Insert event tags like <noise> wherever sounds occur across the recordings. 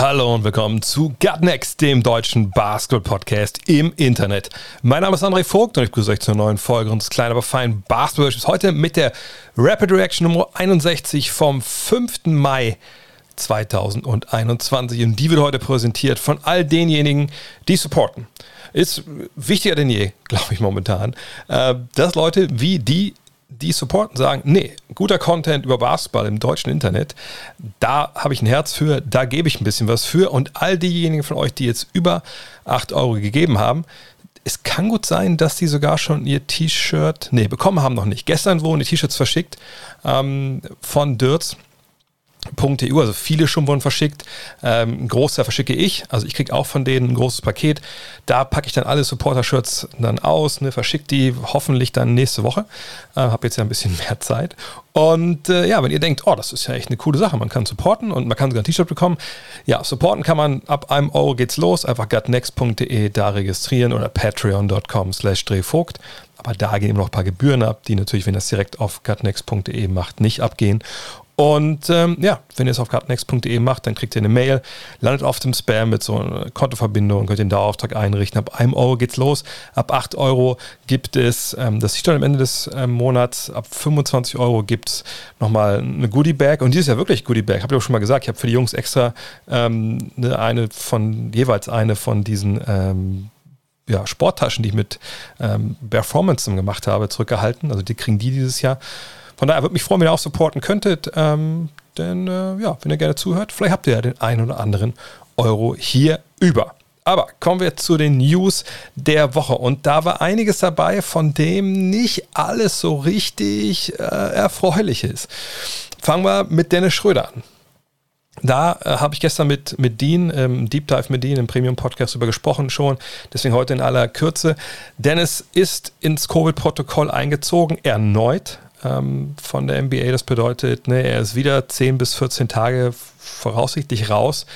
Hallo und willkommen zu Gut Next, dem deutschen Basketball-Podcast im Internet. Mein Name ist André Vogt und ich begrüße euch zur neuen Folge unseres kleinen, aber feinen basketball Heute mit der Rapid Reaction Nummer 61 vom 5. Mai 2021. Und die wird heute präsentiert von all denjenigen, die supporten. Ist wichtiger denn je, <laughs> glaube ich momentan, äh, dass Leute wie die die supporten, sagen, nee, guter Content über Basketball im deutschen Internet, da habe ich ein Herz für, da gebe ich ein bisschen was für. Und all diejenigen von euch, die jetzt über 8 Euro gegeben haben, es kann gut sein, dass die sogar schon ihr T-Shirt, nee, bekommen haben noch nicht. Gestern wurden die T-Shirts verschickt ähm, von Dürz. .eu, also viele schon wurden verschickt. Ähm, ein Großteil verschicke ich, also ich kriege auch von denen ein großes Paket. Da packe ich dann alle Supporter-Shirts dann aus, ne, verschicke die hoffentlich dann nächste Woche. Äh, Habe jetzt ja ein bisschen <laughs> mehr Zeit. Und äh, ja, wenn ihr denkt, oh, das ist ja echt eine coole Sache, man kann supporten und man kann sogar ein T-Shirt bekommen. Ja, supporten kann man ab einem Euro geht's los. Einfach gutnext.de da registrieren oder patreon.com slash drehvogt. Aber da gehen noch ein paar Gebühren ab, die natürlich, wenn ihr das direkt auf gutnext.de macht, nicht abgehen. Und ähm, ja, wenn ihr es auf kartennext.de macht, dann kriegt ihr eine Mail, landet auf dem Spam mit so einer Kontoverbindung, könnt den Dauerauftrag einrichten. Ab 1 Euro geht's los. Ab 8 Euro gibt es ähm, das T-Shirt am Ende des ähm, Monats. Ab 25 Euro gibt es nochmal eine Goodie Bag. Und die ist ja wirklich Goodie Bag. Habe ich auch schon mal gesagt. Ich habe für die Jungs extra ähm, eine, eine von, jeweils eine von diesen ähm, ja, Sporttaschen, die ich mit ähm, Performance gemacht habe, zurückgehalten. Also die kriegen die dieses Jahr. Von daher würde mich freuen, wenn ihr auch supporten könntet. Ähm, denn äh, ja, wenn ihr gerne zuhört, vielleicht habt ihr ja den einen oder anderen Euro hier über. Aber kommen wir zu den News der Woche. Und da war einiges dabei, von dem nicht alles so richtig äh, erfreulich ist. Fangen wir mit Dennis Schröder an. Da äh, habe ich gestern mit, mit Dean, ähm, Deep Dive mit Dean im Premium-Podcast über gesprochen schon. Deswegen heute in aller Kürze. Dennis ist ins Covid-Protokoll eingezogen, erneut ähm, von der NBA. Das bedeutet, ne, er ist wieder 10 bis 14 Tage voraussichtlich raus.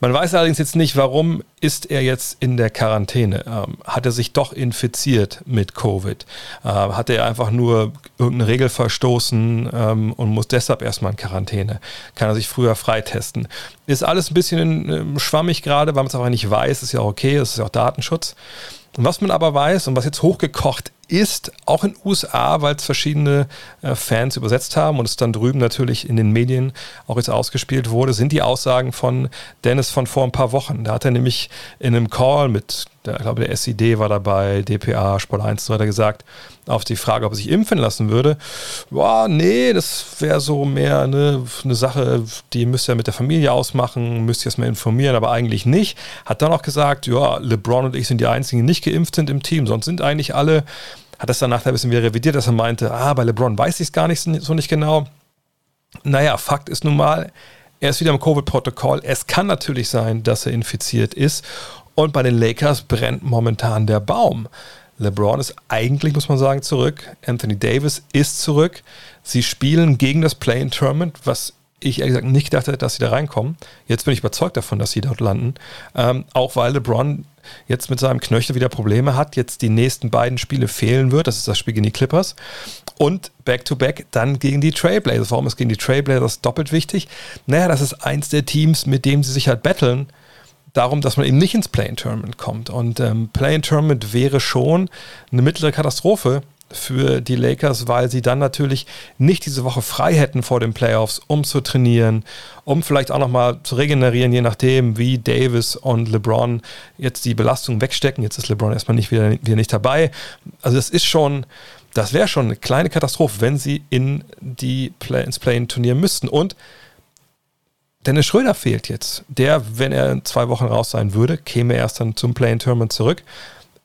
Man weiß allerdings jetzt nicht, warum ist er jetzt in der Quarantäne? Ähm, hat er sich doch infiziert mit Covid? Äh, hat er einfach nur irgendeine Regel verstoßen ähm, und muss deshalb erstmal in Quarantäne? Kann er sich früher freitesten? Ist alles ein bisschen äh, schwammig gerade, weil man es einfach nicht weiß. Ist ja auch okay, es ist ja auch Datenschutz. Und was man aber weiß und was jetzt hochgekocht ist, auch in den USA, weil es verschiedene äh, Fans übersetzt haben und es dann drüben natürlich in den Medien auch jetzt ausgespielt wurde, sind die Aussagen von Dennis von vor ein paar Wochen. Da hat er nämlich in einem Call mit, der, ich glaube, der SID war dabei, DPA, Sport 1 und so weiter gesagt, auf die Frage, ob er sich impfen lassen würde. Boah, nee, das wäre so mehr eine, eine Sache, die müsst ihr mit der Familie ausmachen, müsst ihr erstmal informieren, aber eigentlich nicht. Hat dann auch gesagt, ja, LeBron und ich sind die einzigen, die nicht geimpft sind im Team, sonst sind eigentlich alle hat das dann nachher ein bisschen wieder revidiert, dass er meinte, ah, bei LeBron weiß ich es gar nicht so nicht genau. Naja, Fakt ist nun mal, er ist wieder im Covid-Protokoll. Es kann natürlich sein, dass er infiziert ist. Und bei den Lakers brennt momentan der Baum. LeBron ist eigentlich, muss man sagen, zurück. Anthony Davis ist zurück. Sie spielen gegen das Play-in-Tournament, was ich ehrlich gesagt nicht gedacht hätte, dass sie da reinkommen. Jetzt bin ich überzeugt davon, dass sie dort landen. Ähm, auch weil LeBron jetzt mit seinem Knöchel wieder Probleme hat, jetzt die nächsten beiden Spiele fehlen wird. Das ist das Spiel gegen die Clippers. Und Back-to-Back -back dann gegen die Trailblazers. Warum ist gegen die Trailblazers doppelt wichtig? Naja, das ist eins der Teams, mit dem sie sich halt battlen darum, dass man eben nicht ins Play-in-Tournament kommt. Und ähm, Play-in-Tournament wäre schon eine mittlere Katastrophe für die Lakers, weil sie dann natürlich nicht diese Woche frei hätten vor den Playoffs, um zu trainieren, um vielleicht auch nochmal zu regenerieren, je nachdem, wie Davis und LeBron jetzt die Belastung wegstecken. Jetzt ist LeBron erstmal nicht wieder, wieder nicht dabei. Also das ist schon, das wäre schon eine kleine Katastrophe, wenn sie in die Play, ins Play-in-Turnier müssten. Und Dennis Schröder fehlt jetzt. Der, wenn er in zwei Wochen raus sein würde, käme erst dann zum Play-in-Tournament zurück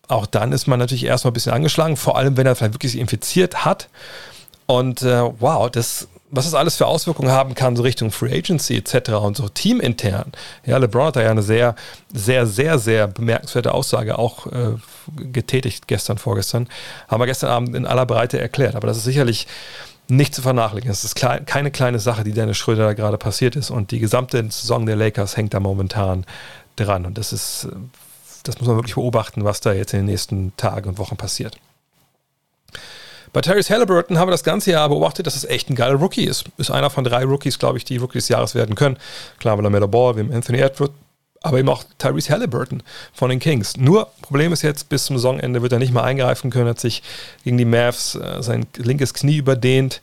auch dann ist man natürlich erstmal ein bisschen angeschlagen, vor allem wenn er vielleicht wirklich infiziert hat. Und äh, wow, das was das alles für Auswirkungen haben kann, so Richtung Free Agency etc. und so teamintern. Ja, LeBron hat da ja eine sehr, sehr, sehr, sehr bemerkenswerte Aussage auch äh, getätigt gestern, vorgestern. Haben wir gestern Abend in aller Breite erklärt. Aber das ist sicherlich nicht zu vernachlässigen. Es ist keine kleine Sache, die Dennis Schröder da gerade passiert ist. Und die gesamte Saison der Lakers hängt da momentan dran. Und das ist, das muss man wirklich beobachten, was da jetzt in den nächsten Tagen und Wochen passiert. Bei Terrence Halliburton haben wir das ganze Jahr beobachtet, dass es echt ein geiler Rookie ist. Ist einer von drei Rookies, glaube ich, die Rookie des Jahres werden können. Klar, weil er Melo Ball, wie Anthony Edwards, aber eben auch Tyrese Halliburton von den Kings. Nur Problem ist jetzt, bis zum Saisonende wird er nicht mehr eingreifen können, hat sich gegen die Mavs äh, sein linkes Knie überdehnt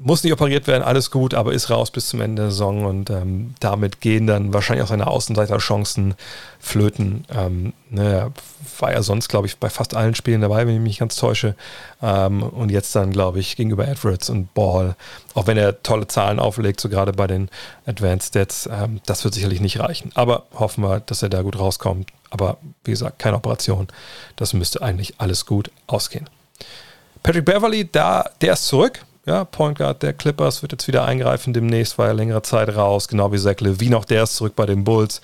muss nicht operiert werden, alles gut, aber ist raus bis zum Ende der Saison und ähm, damit gehen dann wahrscheinlich auch seine Außenseiterchancen flöten. Ähm, ne, war ja sonst, glaube ich, bei fast allen Spielen dabei, wenn ich mich ganz täusche. Ähm, und jetzt dann, glaube ich, gegenüber Edwards und Ball, auch wenn er tolle Zahlen auflegt, so gerade bei den Advanced Stats, ähm, das wird sicherlich nicht reichen. Aber hoffen wir, dass er da gut rauskommt. Aber wie gesagt, keine Operation. Das müsste eigentlich alles gut ausgehen. Patrick Beverly, da, der ist zurück ja, Point Guard der Clippers wird jetzt wieder eingreifen demnächst, war ja längere Zeit raus, genau wie Zach Levine, auch der ist zurück bei den Bulls.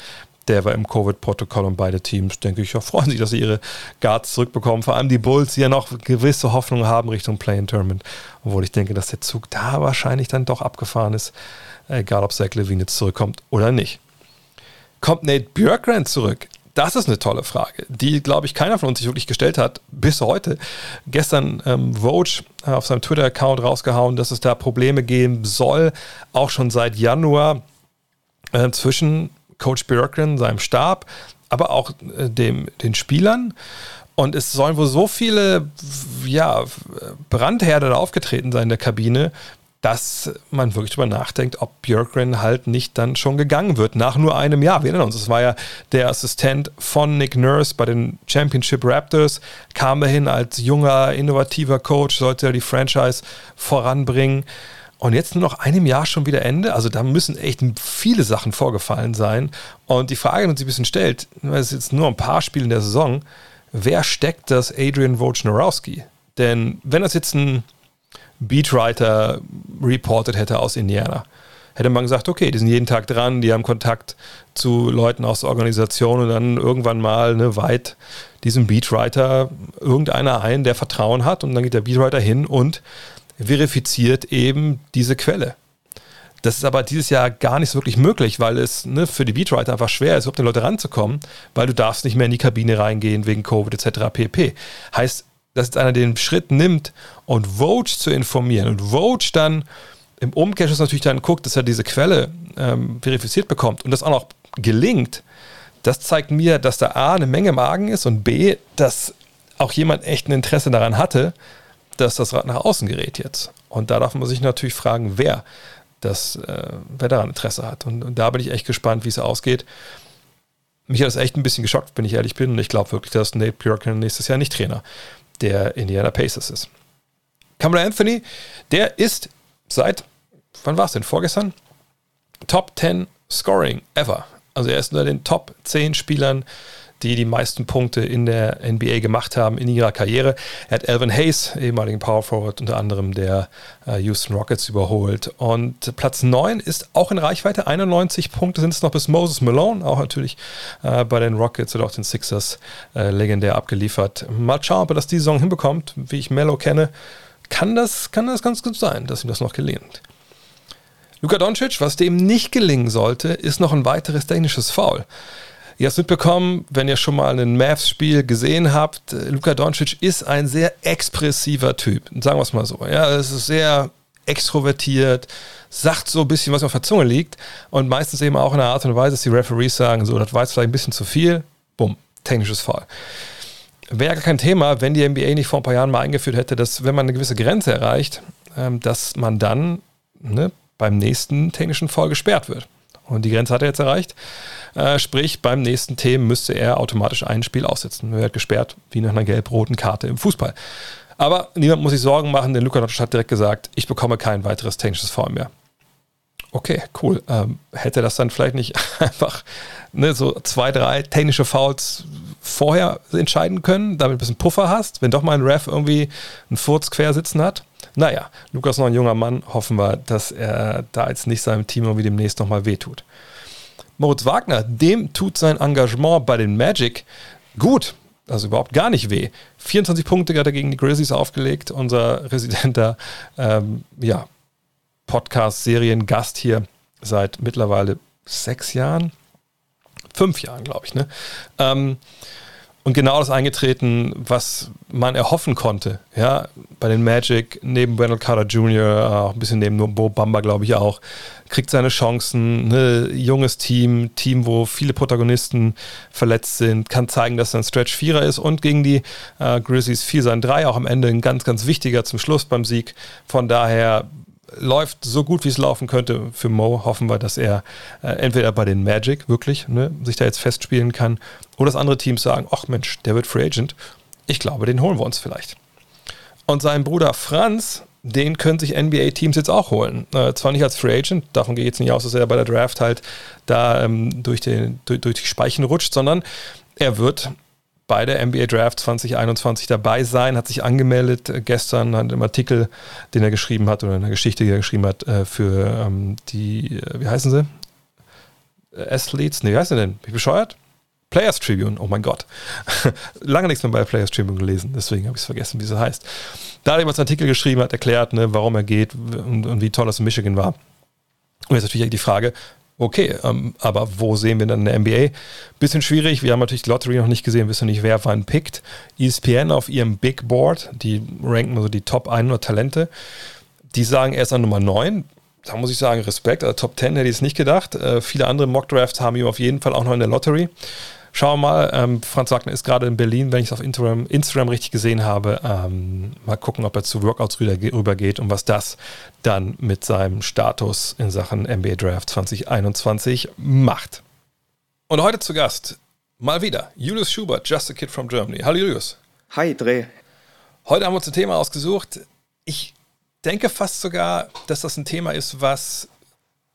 Der war im Covid-Protokoll und beide Teams, denke ich, freuen sich, dass sie ihre Guards zurückbekommen. Vor allem die Bulls, die ja noch gewisse Hoffnungen haben Richtung Play-in-Tournament. Obwohl ich denke, dass der Zug da wahrscheinlich dann doch abgefahren ist. Egal, ob Zach Levine jetzt zurückkommt oder nicht. Kommt Nate Björkgren zurück? Das ist eine tolle Frage, die, glaube ich, keiner von uns sich wirklich gestellt hat bis heute. Gestern ähm, Vogue äh, auf seinem Twitter-Account rausgehauen, dass es da Probleme geben soll, auch schon seit Januar äh, zwischen Coach Björkren, seinem Stab, aber auch äh, dem, den Spielern. Und es sollen wohl so viele ja, Brandherde da aufgetreten sein in der Kabine, dass man wirklich darüber nachdenkt, ob Björkgren halt nicht dann schon gegangen wird, nach nur einem Jahr. Wir erinnern uns, es war ja der Assistent von Nick Nurse bei den Championship Raptors, kam dahin als junger, innovativer Coach, sollte ja die Franchise voranbringen. Und jetzt nur noch einem Jahr schon wieder Ende. Also da müssen echt viele Sachen vorgefallen sein. Und die Frage, die sich ein bisschen stellt, es ist jetzt nur ein paar Spiele in der Saison, wer steckt das Adrian Wojnarowski? Denn wenn das jetzt ein Beatwriter reported hätte aus Indiana. Hätte man gesagt, okay, die sind jeden Tag dran, die haben Kontakt zu Leuten aus der Organisation und dann irgendwann mal ne, weit diesem Beatwriter irgendeiner ein, der Vertrauen hat und dann geht der Beatwriter hin und verifiziert eben diese Quelle. Das ist aber dieses Jahr gar nicht so wirklich möglich, weil es ne, für die Beatwriter einfach schwer ist, überhaupt an Leute ranzukommen, weil du darfst nicht mehr in die Kabine reingehen wegen Covid etc. pp. Heißt, dass jetzt einer den Schritt nimmt und Vogue zu informieren und Vogue dann im Umkehrschluss natürlich dann guckt, dass er diese Quelle ähm, verifiziert bekommt und das auch noch gelingt, das zeigt mir, dass da A eine Menge Magen ist und B, dass auch jemand echt ein Interesse daran hatte, dass das Rad nach außen gerät jetzt. Und da darf man sich natürlich fragen, wer das, äh, wer daran Interesse hat. Und, und da bin ich echt gespannt, wie es ausgeht. Mich hat das echt ein bisschen geschockt, wenn ich ehrlich bin. Und ich glaube wirklich, dass Nate Bjorken nächstes Jahr nicht Trainer der Indiana Pacers ist. Kamala Anthony, der ist seit, wann war es denn, vorgestern? Top 10 Scoring ever. Also er ist unter den Top 10 Spielern die die meisten Punkte in der NBA gemacht haben in ihrer Karriere. Er hat Alvin Hayes, ehemaligen Power Forward, unter anderem der äh, Houston Rockets überholt. Und Platz 9 ist auch in Reichweite. 91 Punkte sind es noch bis Moses Malone, auch natürlich äh, bei den Rockets oder auch den Sixers äh, legendär abgeliefert. Mal schauen, ob er das die Saison hinbekommt. Wie ich Mello kenne, kann das, kann das ganz gut sein, dass ihm das noch gelingt. Luka Doncic, was dem nicht gelingen sollte, ist noch ein weiteres technisches Foul. Ihr habt mitbekommen, wenn ihr schon mal ein Mavs-Spiel gesehen habt, Luka Doncic ist ein sehr expressiver Typ. Sagen wir es mal so. Ja, es ist sehr extrovertiert, sagt so ein bisschen, was auf der Zunge liegt und meistens eben auch in einer Art und Weise, dass die Referees sagen, so, das war jetzt vielleicht ein bisschen zu viel. Bumm, technisches Fall. Wäre gar kein Thema, wenn die NBA nicht vor ein paar Jahren mal eingeführt hätte, dass wenn man eine gewisse Grenze erreicht, ähm, dass man dann ne, beim nächsten technischen Fall gesperrt wird. Und die Grenze hat er jetzt erreicht. Äh, sprich, beim nächsten Themen müsste er automatisch ein Spiel aussetzen. Er wird gesperrt, wie nach einer gelb-roten Karte im Fußball. Aber niemand muss sich Sorgen machen, denn Luka Doncic hat direkt gesagt, ich bekomme kein weiteres technisches Foul mehr. Okay, cool. Ähm, hätte das dann vielleicht nicht <laughs> einfach ne, so zwei, drei technische Fouls vorher entscheiden können, damit du ein bisschen Puffer hast, wenn doch mal ein Ref irgendwie einen Furz quer sitzen hat? Naja, Lukas noch ein junger Mann, hoffen wir, dass er da jetzt nicht seinem Team irgendwie demnächst nochmal wehtut. Moritz Wagner, dem tut sein Engagement bei den Magic gut, also überhaupt gar nicht weh. 24 Punkte hat er gegen die Grizzlies aufgelegt, unser residenter ähm, ja, Podcast-Serien-Gast hier seit mittlerweile sechs Jahren, fünf Jahren, glaube ich. Ne? Ähm, und genau das eingetreten, was man erhoffen konnte. Ja, bei den Magic, neben Wendell Carter Jr., auch ein bisschen neben Bo Bamba, glaube ich auch, kriegt seine Chancen. Ne? Junges Team, Team, wo viele Protagonisten verletzt sind, kann zeigen, dass er ein Stretch Vierer ist und gegen die äh, Grizzlies fiel sein Drei auch am Ende ein ganz, ganz wichtiger zum Schluss beim Sieg. Von daher läuft so gut, wie es laufen könnte für Mo. Hoffen wir, dass er äh, entweder bei den Magic wirklich ne, sich da jetzt festspielen kann oder dass andere Teams sagen, ach Mensch, der wird Free Agent. Ich glaube, den holen wir uns vielleicht. Und sein Bruder Franz, den können sich NBA-Teams jetzt auch holen. Äh, zwar nicht als Free Agent, davon gehe ich jetzt nicht aus, dass er bei der Draft halt da ähm, durch, den, durch, durch die Speichen rutscht, sondern er wird bei der NBA Draft 2021 dabei sein, hat sich angemeldet äh, gestern, hat im Artikel, den er geschrieben hat oder in der Geschichte, die er geschrieben hat, äh, für ähm, die, äh, wie heißen sie? Athletes? Nee, wie heißen sie denn? Bin ich bescheuert? Players Tribune, oh mein Gott. <laughs> Lange nichts mehr bei Players Tribune gelesen, deswegen habe ich es vergessen, wie sie heißt. Da hat er jemand einen Artikel geschrieben, hat erklärt, ne, warum er geht und, und wie toll das in Michigan war. Und jetzt natürlich die Frage, Okay, ähm, aber wo sehen wir dann in der NBA? Bisschen schwierig. Wir haben natürlich die Lottery noch nicht gesehen, wissen nicht, wer wann pickt. ESPN auf ihrem Big Board, die ranken also die Top 100 Talente. Die sagen, er ist an Nummer 9. Da muss ich sagen, Respekt. Also Top 10 hätte ich es nicht gedacht. Äh, viele andere Mock Drafts haben ihn auf jeden Fall auch noch in der Lottery. Schauen wir mal, ähm, Franz Wagner ist gerade in Berlin, wenn ich es auf Instagram, Instagram richtig gesehen habe. Ähm, mal gucken, ob er zu Workouts rübergeht und was das dann mit seinem Status in Sachen NBA Draft 2021 macht. Und heute zu Gast mal wieder Julius Schubert, Just a Kid from Germany. Hallo Julius. Hi, Dreh. Heute haben wir uns ein Thema ausgesucht. Ich denke fast sogar, dass das ein Thema ist, was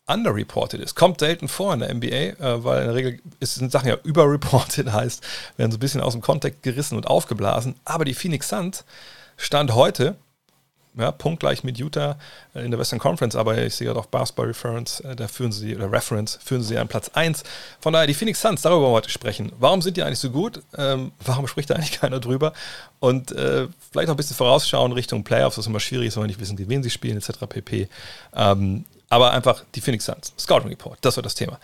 underreported ist. Kommt selten vor in der NBA, äh, weil in der Regel sind Sachen ja überreported, <laughs> heißt, werden so ein bisschen aus dem Kontext gerissen und aufgeblasen. Aber die Phoenix Suns stand heute, ja, punktgleich mit Utah äh, in der Western Conference, aber ich sehe gerade auch Basketball Reference, äh, da führen sie, oder Reference, führen sie an Platz 1. Von daher, die Phoenix Suns, darüber wollen wir heute sprechen. Warum sind die eigentlich so gut? Ähm, <laughs> warum spricht da eigentlich keiner drüber? Und äh, vielleicht noch ein bisschen vorausschauen Richtung Playoffs, was immer schwierig ist, wenn wir nicht wissen, gegen wen sie spielen, etc. pp. Ähm, aber einfach die Phoenix Suns. Scouting Report, das war das Thema.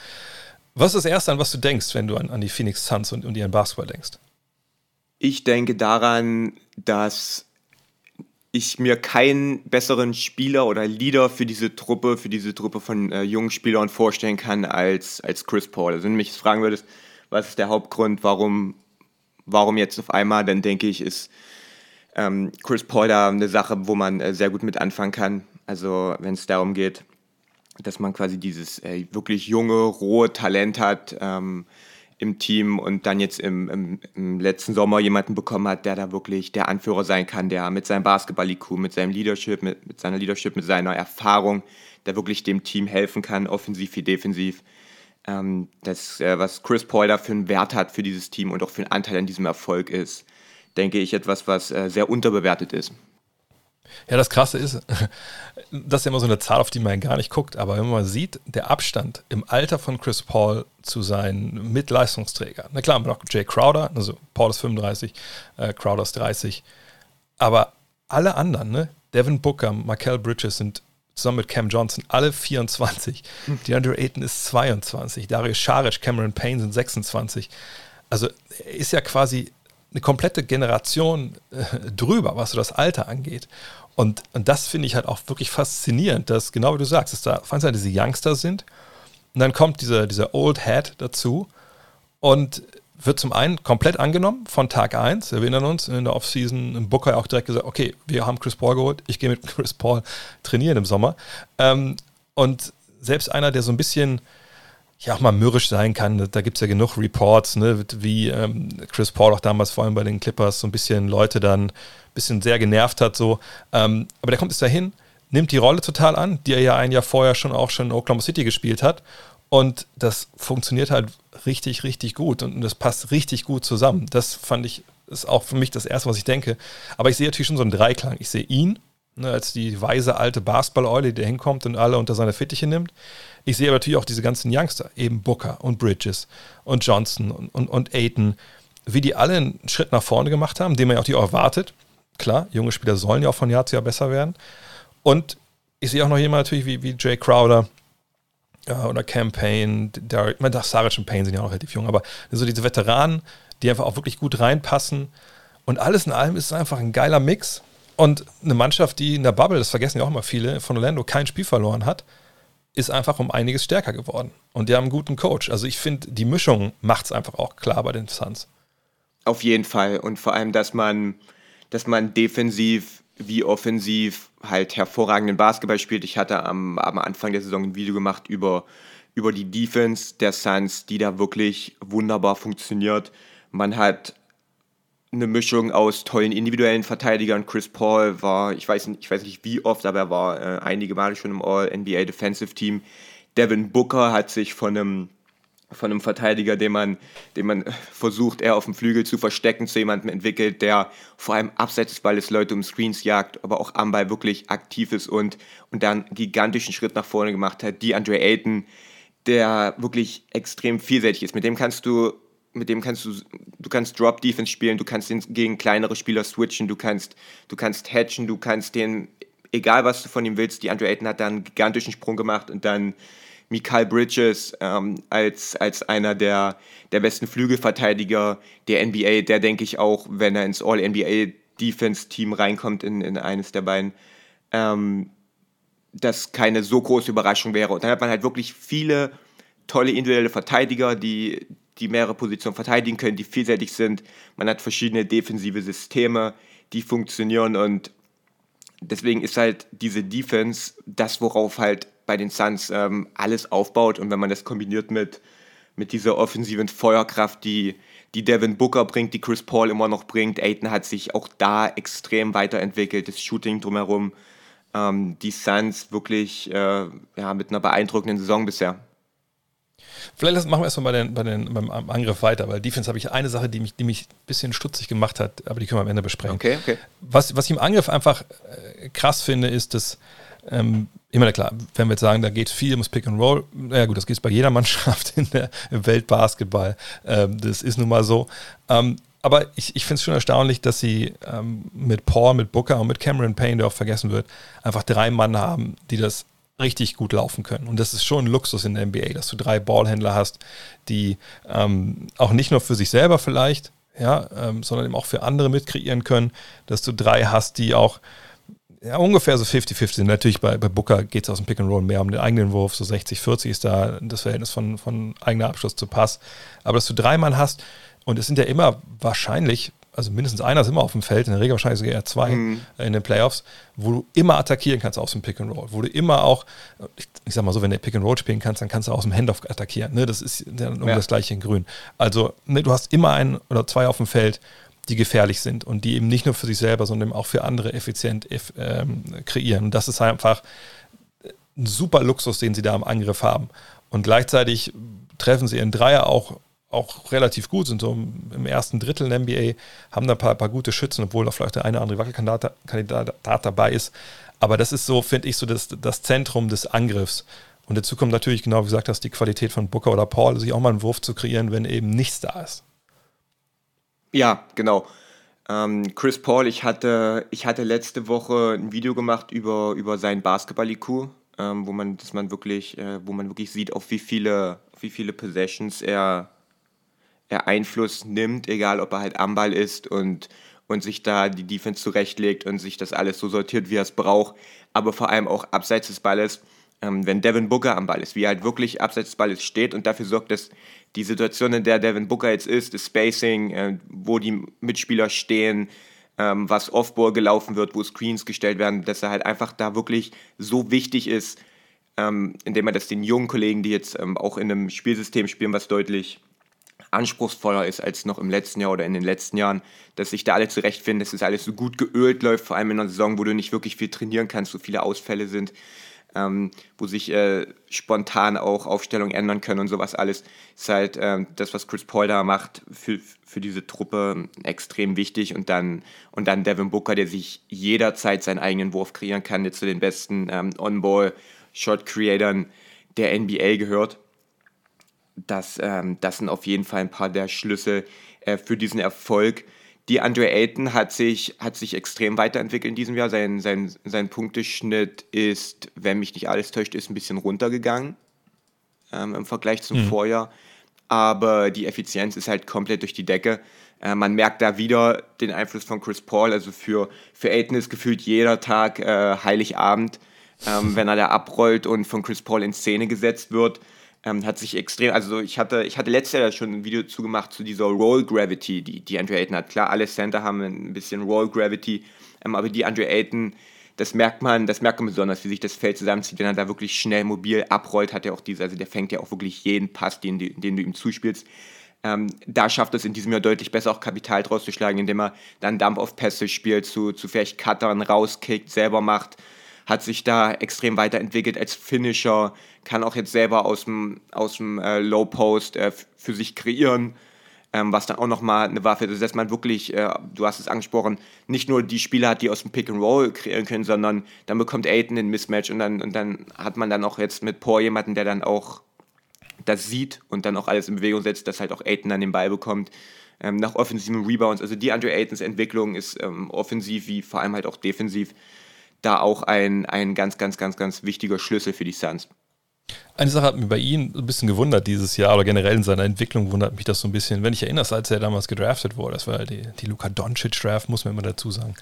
Was ist das Erste, an was du denkst, wenn du an, an die Phoenix Suns und, und ihren Basketball denkst? Ich denke daran, dass ich mir keinen besseren Spieler oder Leader für diese Truppe, für diese Truppe von äh, jungen Spielern vorstellen kann als, als Chris Paul. Also wenn du mich jetzt fragen würdest, was ist der Hauptgrund, warum, warum jetzt auf einmal, dann denke ich, ist ähm, Chris Paul da eine Sache, wo man äh, sehr gut mit anfangen kann. Also wenn es darum geht, dass man quasi dieses äh, wirklich junge, rohe Talent hat ähm, im Team und dann jetzt im, im, im, letzten Sommer jemanden bekommen hat, der da wirklich der Anführer sein kann, der mit seinem Basketball-IQ, mit seinem Leadership, mit, mit seiner Leadership, mit seiner Erfahrung, der wirklich dem Team helfen kann, offensiv wie defensiv. Ähm, das, äh, was Chris Paul da für einen Wert hat für dieses Team und auch für einen Anteil an diesem Erfolg ist, denke ich, etwas, was äh, sehr unterbewertet ist. Ja, das Krasse ist, <laughs> das ist ja immer so eine Zahl, auf die man gar nicht guckt, aber wenn man sieht, der Abstand im Alter von Chris Paul zu seinen Mitleistungsträgern. Na klar, noch Jay Crowder, also Paul ist 35, äh, Crowder ist 30, aber alle anderen, ne? Devin Booker, Michael Bridges sind zusammen mit Cam Johnson alle 24. Hm. DeAndre Ayton ist 22, Darius Scharic, Cameron Payne sind 26. Also ist ja quasi eine komplette Generation äh, drüber, was so das Alter angeht. Und, und das finde ich halt auch wirklich faszinierend, dass genau wie du sagst, dass da auf einer Seite diese Youngster sind und dann kommt dieser, dieser Old Head dazu und wird zum einen komplett angenommen von Tag 1. Wir erinnern uns, in der Offseason im Booker auch direkt gesagt, okay, wir haben Chris Paul geholt, ich gehe mit <laughs> Chris Paul trainieren im Sommer. Ähm, und selbst einer, der so ein bisschen ja auch mal mürrisch sein kann. Da gibt es ja genug Reports, ne, wie ähm, Chris Paul auch damals vor allem bei den Clippers so ein bisschen Leute dann ein bisschen sehr genervt hat. So. Ähm, aber der kommt jetzt dahin, nimmt die Rolle total an, die er ja ein Jahr vorher schon auch schon in Oklahoma City gespielt hat. Und das funktioniert halt richtig, richtig gut und das passt richtig gut zusammen. Das fand ich, ist auch für mich das Erste, was ich denke. Aber ich sehe natürlich schon so einen Dreiklang. Ich sehe ihn, ne, als die weise alte Basketball-Eule, die hinkommt und alle unter seine Fittiche nimmt. Ich sehe aber natürlich auch diese ganzen Youngster, eben Booker und Bridges und Johnson und, und, und Aiton, wie die alle einen Schritt nach vorne gemacht haben, den man ja auch, die auch erwartet. Klar, junge Spieler sollen ja auch von Jahr zu Jahr besser werden. Und ich sehe auch noch jemanden natürlich wie, wie Jay Crowder ja, oder Campaign, Derek, man darf Saric und Payne sind ja auch relativ jung, aber so diese Veteranen, die einfach auch wirklich gut reinpassen. Und alles in allem ist es einfach ein geiler Mix. Und eine Mannschaft, die in der Bubble, das vergessen ja auch immer viele, von Orlando kein Spiel verloren hat, ist einfach um einiges stärker geworden. Und die haben einen guten Coach. Also ich finde, die Mischung macht es einfach auch klar bei den Suns. Auf jeden Fall. Und vor allem, dass man, dass man defensiv wie offensiv halt hervorragenden Basketball spielt. Ich hatte am, am Anfang der Saison ein Video gemacht über, über die Defense der Suns, die da wirklich wunderbar funktioniert. Man hat eine Mischung aus tollen individuellen Verteidigern. Chris Paul war, ich weiß nicht, ich weiß nicht wie oft, aber er war äh, einige Male schon im All-NBA Defensive Team. Devin Booker hat sich von einem von einem Verteidiger, den man, den man versucht, eher auf dem Flügel zu verstecken, zu jemandem entwickelt, der vor allem abseits des Balles Leute um Screens jagt, aber auch am Ball wirklich aktiv ist und, und dann einen gigantischen Schritt nach vorne gemacht hat. Die Andre Ayton, der wirklich extrem vielseitig ist. Mit dem kannst du, mit dem kannst du, du kannst Drop Defense spielen, du kannst gegen kleinere Spieler switchen, du kannst, du kannst hatchen, du kannst den, egal was du von ihm willst, die Andre Ayton hat da einen gigantischen Sprung gemacht und dann Mikael Bridges ähm, als, als einer der, der besten Flügelverteidiger der NBA, der denke ich auch, wenn er ins All-NBA-Defense-Team reinkommt, in, in eines der beiden, ähm, das keine so große Überraschung wäre. Und dann hat man halt wirklich viele tolle individuelle Verteidiger, die, die mehrere Positionen verteidigen können, die vielseitig sind. Man hat verschiedene defensive Systeme, die funktionieren und deswegen ist halt diese Defense das, worauf halt bei den Suns ähm, alles aufbaut und wenn man das kombiniert mit, mit dieser offensiven Feuerkraft, die, die Devin Booker bringt, die Chris Paul immer noch bringt, Aiton hat sich auch da extrem weiterentwickelt, das Shooting drumherum, ähm, die Suns wirklich äh, ja, mit einer beeindruckenden Saison bisher. Vielleicht machen wir erstmal bei den, bei den, beim Angriff weiter, weil Defense habe ich eine Sache, die mich, die mich ein bisschen stutzig gemacht hat, aber die können wir am Ende besprechen. Okay, okay. Was, was ich im Angriff einfach äh, krass finde, ist, dass ähm, meine, klar, wenn wir jetzt sagen, da geht viel ums Pick and Roll, ja gut, das geht bei jeder <laughs> Mannschaft in der, im Weltbasketball. Ähm, das ist nun mal so. Ähm, aber ich, ich finde es schon erstaunlich, dass sie ähm, mit Paul, mit Booker und mit Cameron Payne, der auch vergessen wird, einfach drei Mann haben, die das richtig gut laufen können. Und das ist schon ein Luxus in der NBA, dass du drei Ballhändler hast, die ähm, auch nicht nur für sich selber vielleicht, ja, ähm, sondern eben auch für andere mitkreieren können, dass du drei hast, die auch ja, ungefähr so 50-50 Natürlich bei, bei Booker geht es aus dem Pick and Roll mehr um den eigenen Wurf. So 60-40 ist da das Verhältnis von, von eigener Abschluss zu Pass. Aber dass du drei Mann hast und es sind ja immer wahrscheinlich, also mindestens einer ist immer auf dem Feld, in der Regel wahrscheinlich sogar eher zwei mhm. in den Playoffs, wo du immer attackieren kannst aus dem Pick and Roll. Wo du immer auch, ich, ich sag mal so, wenn du Pick and Roll spielen kannst, dann kannst du aus dem Handoff attackieren. Ne? Das ist dann um ja. das gleiche in Grün. Also ne, du hast immer einen oder zwei auf dem Feld die gefährlich sind und die eben nicht nur für sich selber, sondern auch für andere effizient ähm, kreieren. Und das ist einfach ein super Luxus, den sie da im Angriff haben. Und gleichzeitig treffen sie ihren Dreier auch, auch relativ gut, sind so im ersten Drittel in NBA, haben da ein paar, paar gute Schützen, obwohl da vielleicht der eine oder andere Wackelkandidat dabei ist. Aber das ist so, finde ich, so das, das Zentrum des Angriffs. Und dazu kommt natürlich, genau wie gesagt hast, die Qualität von Booker oder Paul, sich auch mal einen Wurf zu kreieren, wenn eben nichts da ist. Ja, genau. Ähm, Chris Paul, ich hatte, ich hatte letzte Woche ein Video gemacht über, über seinen Basketball-IQ, ähm, wo man, man wirklich, äh, wo man wirklich sieht, auf wie viele, wie viele Possessions er Einfluss nimmt, egal ob er halt am Ball ist und, und sich da die Defense zurechtlegt und sich das alles so sortiert, wie er es braucht, aber vor allem auch abseits des Balles ähm, wenn Devin Booker am Ball ist, wie er halt wirklich abseits des Balles steht und dafür sorgt, dass die Situation, in der Devin Booker jetzt ist, das Spacing, äh, wo die Mitspieler stehen, ähm, was Offball gelaufen wird, wo Screens gestellt werden, dass er halt einfach da wirklich so wichtig ist, ähm, indem er das den jungen Kollegen, die jetzt ähm, auch in einem Spielsystem spielen, was deutlich anspruchsvoller ist als noch im letzten Jahr oder in den letzten Jahren, dass sich da alle zurechtfinden, dass es alles so gut geölt läuft, vor allem in einer Saison, wo du nicht wirklich viel trainieren kannst, so viele Ausfälle sind, ähm, wo sich äh, spontan auch Aufstellungen ändern können und sowas alles, ist halt ähm, das, was Chris Paul da macht, für, für diese Truppe extrem wichtig. Und dann, und dann Devin Booker, der sich jederzeit seinen eigenen Wurf kreieren kann, der zu den besten ähm, On-Ball-Shot-Creatern der NBA gehört. Das, ähm, das sind auf jeden Fall ein paar der Schlüssel äh, für diesen Erfolg. Die Andre Ayton hat sich, hat sich extrem weiterentwickelt in diesem Jahr. Sein, sein, sein Punkteschnitt ist, wenn mich nicht alles täuscht, ist ein bisschen runtergegangen ähm, im Vergleich zum mhm. Vorjahr. Aber die Effizienz ist halt komplett durch die Decke. Äh, man merkt da wieder den Einfluss von Chris Paul. Also für, für Ayton ist gefühlt jeder Tag äh, Heiligabend, ähm, <laughs> wenn er da abrollt und von Chris Paul in Szene gesetzt wird ähm, hat sich extrem, also ich hatte, ich hatte letztes Jahr schon ein Video zugemacht zu dieser Roll Gravity, die, die Andre Ayton hat. Klar, alle Center haben ein bisschen Roll Gravity, ähm, aber die Andre Ayton, das merkt man, das merkt man besonders, wie sich das Feld zusammenzieht, wenn er da wirklich schnell mobil abrollt, hat er auch diese, also der fängt ja auch wirklich jeden Pass, den, den du ihm zuspielst. Ähm, da schafft es in diesem Jahr deutlich besser auch Kapital draus zu schlagen, indem er dann Dump-Off-Pässe spielt, zu, zu vielleicht Cuttern rauskickt, selber macht hat sich da extrem weiterentwickelt als Finisher, kann auch jetzt selber aus dem, aus dem äh, Low Post äh, für sich kreieren, ähm, was dann auch nochmal eine Waffe ist, dass man wirklich, äh, du hast es angesprochen, nicht nur die Spieler hat, die aus dem Pick and Roll kreieren können, sondern dann bekommt Aiden ein Mismatch und dann, und dann hat man dann auch jetzt mit Paul jemanden, der dann auch das sieht und dann auch alles in Bewegung setzt, dass halt auch Aiden dann den Ball bekommt. Ähm, nach offensiven Rebounds, also die Andre Aitons Entwicklung ist ähm, offensiv wie vor allem halt auch defensiv da auch ein, ein ganz, ganz, ganz, ganz wichtiger Schlüssel für die Suns. Eine Sache hat mich bei ihm ein bisschen gewundert dieses Jahr oder generell in seiner Entwicklung wundert mich das so ein bisschen. Wenn ich erinnere, als er damals gedraftet wurde, das war die, die Luka Doncic-Draft, muss man immer dazu sagen.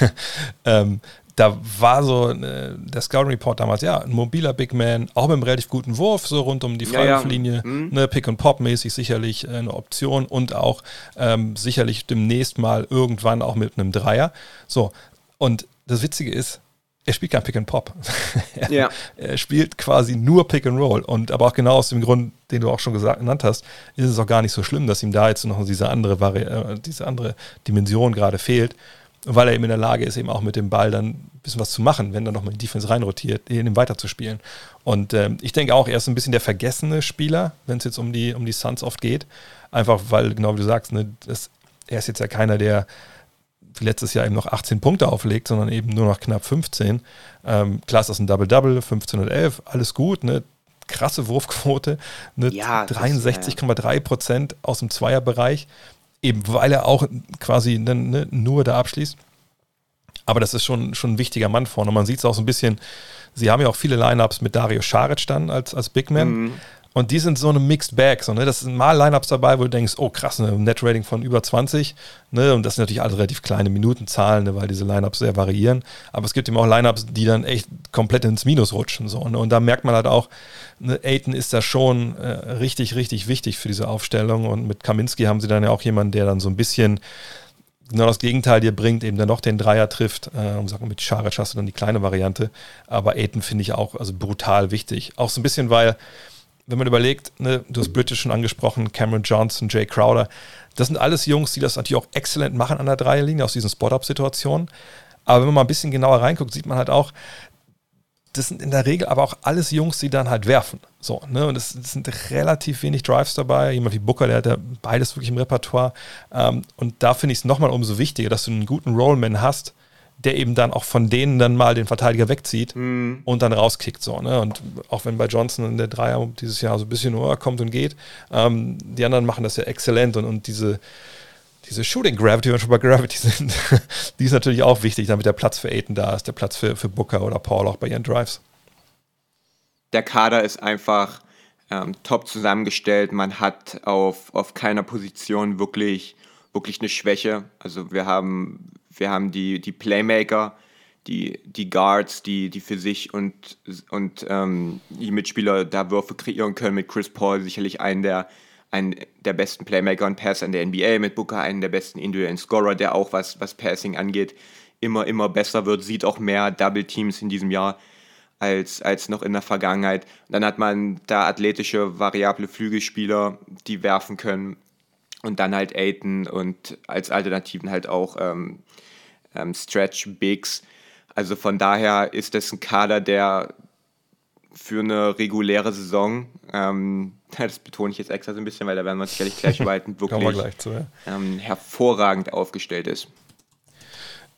<laughs> ähm, da war so äh, der Scouting Report damals, ja, ein mobiler Big Man, auch mit einem relativ guten Wurf, so rund um die Freiwurflinie, ja, ja. mhm. ne, Pick and Pop mäßig sicherlich äh, eine Option und auch ähm, sicherlich demnächst mal irgendwann auch mit einem Dreier. So, und das Witzige ist, er spielt kein Pick and Pop. <laughs> er, ja. er spielt quasi nur Pick and Roll. Und aber auch genau aus dem Grund, den du auch schon gesagt, genannt hast, ist es auch gar nicht so schlimm, dass ihm da jetzt noch diese andere, Vari äh, diese andere Dimension gerade fehlt, weil er eben in der Lage ist, eben auch mit dem Ball dann ein bisschen was zu machen, wenn er nochmal in die Defense reinrotiert, ihn weiterzuspielen. Und ähm, ich denke auch, er ist ein bisschen der vergessene Spieler, wenn es jetzt um die, um die Suns oft geht. Einfach weil, genau wie du sagst, ne, das, er ist jetzt ja keiner, der letztes Jahr eben noch 18 Punkte auflegt, sondern eben nur noch knapp 15. Ähm, klar ist das ein Double-Double, 15 und 11, alles gut, ne? krasse Wurfquote, ne? ja, 63,3 Prozent aus dem Zweierbereich, eben weil er auch quasi ne, ne, nur da abschließt. Aber das ist schon, schon ein wichtiger Mann vorne. Man sieht es auch so ein bisschen, sie haben ja auch viele Lineups mit Dario Scharic dann als, als Big Man. Mhm. Und die sind so eine Mixed Bag. So, ne? Das sind mal Lineups dabei, wo du denkst, oh krass, ein Net-Rating von über 20. Ne? Und das sind natürlich alle relativ kleine Minutenzahlen, ne? weil diese Lineups sehr variieren. Aber es gibt eben auch Lineups, die dann echt komplett ins Minus rutschen. So, ne? Und da merkt man halt auch, ne, Aiton ist da schon äh, richtig, richtig wichtig für diese Aufstellung. Und mit Kaminski haben sie dann ja auch jemanden, der dann so ein bisschen genau das Gegenteil dir bringt, eben dann noch den Dreier trifft. Äh, und sagen, mit Scharic hast du dann die kleine Variante. Aber Aiton finde ich auch also brutal wichtig. Auch so ein bisschen, weil wenn man überlegt, ne, du hast British schon angesprochen, Cameron Johnson, Jay Crowder, das sind alles Jungs, die das natürlich auch exzellent machen an der Dreierlinie aus diesen Spot-Up-Situationen. Aber wenn man mal ein bisschen genauer reinguckt, sieht man halt auch, das sind in der Regel aber auch alles Jungs, die dann halt werfen. So, ne? Und es sind relativ wenig Drives dabei. Jemand wie Booker, der hat ja beides wirklich im Repertoire. Ähm, und da finde ich es nochmal umso wichtiger, dass du einen guten Rollman hast, der eben dann auch von denen dann mal den Verteidiger wegzieht mhm. und dann rauskickt. So, ne? Und auch wenn bei Johnson in der Dreier dieses Jahr so ein bisschen nur kommt und geht, ähm, die anderen machen das ja exzellent und, und diese, diese Shooting Gravity, wenn wir schon bei Gravity <laughs> sind, die ist natürlich auch wichtig, damit der Platz für Aiden da ist, der Platz für, für Booker oder Paul auch bei ihren Drives. Der Kader ist einfach ähm, top zusammengestellt. Man hat auf, auf keiner Position wirklich, wirklich eine Schwäche. Also wir haben wir haben die, die Playmaker, die, die Guards, die, die für sich und, und ähm, die Mitspieler da Würfe kreieren können. Mit Chris Paul sicherlich einen der, einen der besten Playmaker und Passer in der NBA, mit Booker einen der besten individuellen Scorer, der auch was, was Passing angeht, immer, immer besser wird, sieht auch mehr Double Teams in diesem Jahr als, als noch in der Vergangenheit. Und dann hat man da athletische, variable Flügelspieler, die werfen können. Und dann halt Aiton und als Alternativen halt auch ähm, ähm, Stretch Bigs. Also von daher ist das ein Kader, der, für eine reguläre Saison, ähm, <laughs> das betone ich jetzt extra so ein bisschen, weil da werden wir uns sicherlich gleich <laughs> überhalten, wirklich wir gleich zu, ja. ähm, hervorragend aufgestellt ist.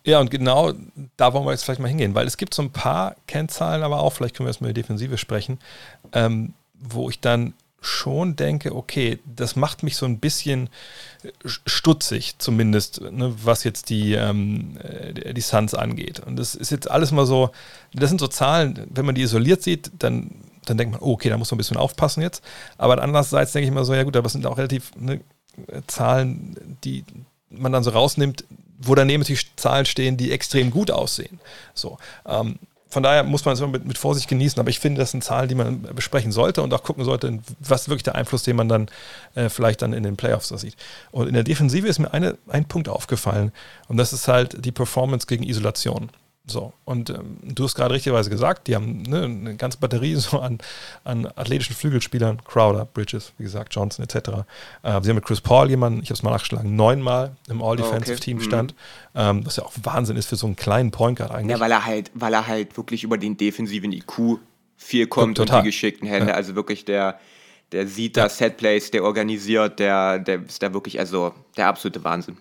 Ja, und genau da wollen wir jetzt vielleicht mal hingehen, weil es gibt so ein paar Kennzahlen, aber auch, vielleicht können wir erstmal über die Defensive sprechen, ähm, wo ich dann schon denke, okay, das macht mich so ein bisschen stutzig, zumindest, ne, was jetzt die, ähm, äh, die Suns angeht. Und das ist jetzt alles mal so, das sind so Zahlen, wenn man die isoliert sieht, dann, dann denkt man, oh, okay, da muss man ein bisschen aufpassen jetzt. Aber andererseits denke ich mal so, ja gut, aber es sind auch relativ ne, Zahlen, die man dann so rausnimmt, wo daneben natürlich Zahlen stehen, die extrem gut aussehen. So. Ähm, von daher muss man es immer mit, mit, Vorsicht genießen, aber ich finde, das sind Zahlen, die man besprechen sollte und auch gucken sollte, was wirklich der Einfluss, den man dann äh, vielleicht dann in den Playoffs da sieht. Und in der Defensive ist mir eine, ein Punkt aufgefallen und das ist halt die Performance gegen Isolation. So, und ähm, du hast gerade richtigerweise gesagt, die haben ne, eine ganze Batterie <laughs> so an, an athletischen Flügelspielern, Crowder, Bridges, wie gesagt, Johnson etc. Äh, sie haben mit Chris Paul jemanden, ich habe es mal nachgeschlagen, neunmal im All-Defensive-Team okay. stand, mhm. ähm, was ja auch Wahnsinn ist für so einen kleinen Point Guard eigentlich. Ja, weil er halt, weil er halt wirklich über den defensiven IQ viel kommt Total. und die geschickten Hände, ja. also wirklich der, der sieht ja. da Setplays, der organisiert, der, der ist da wirklich, also der absolute Wahnsinn.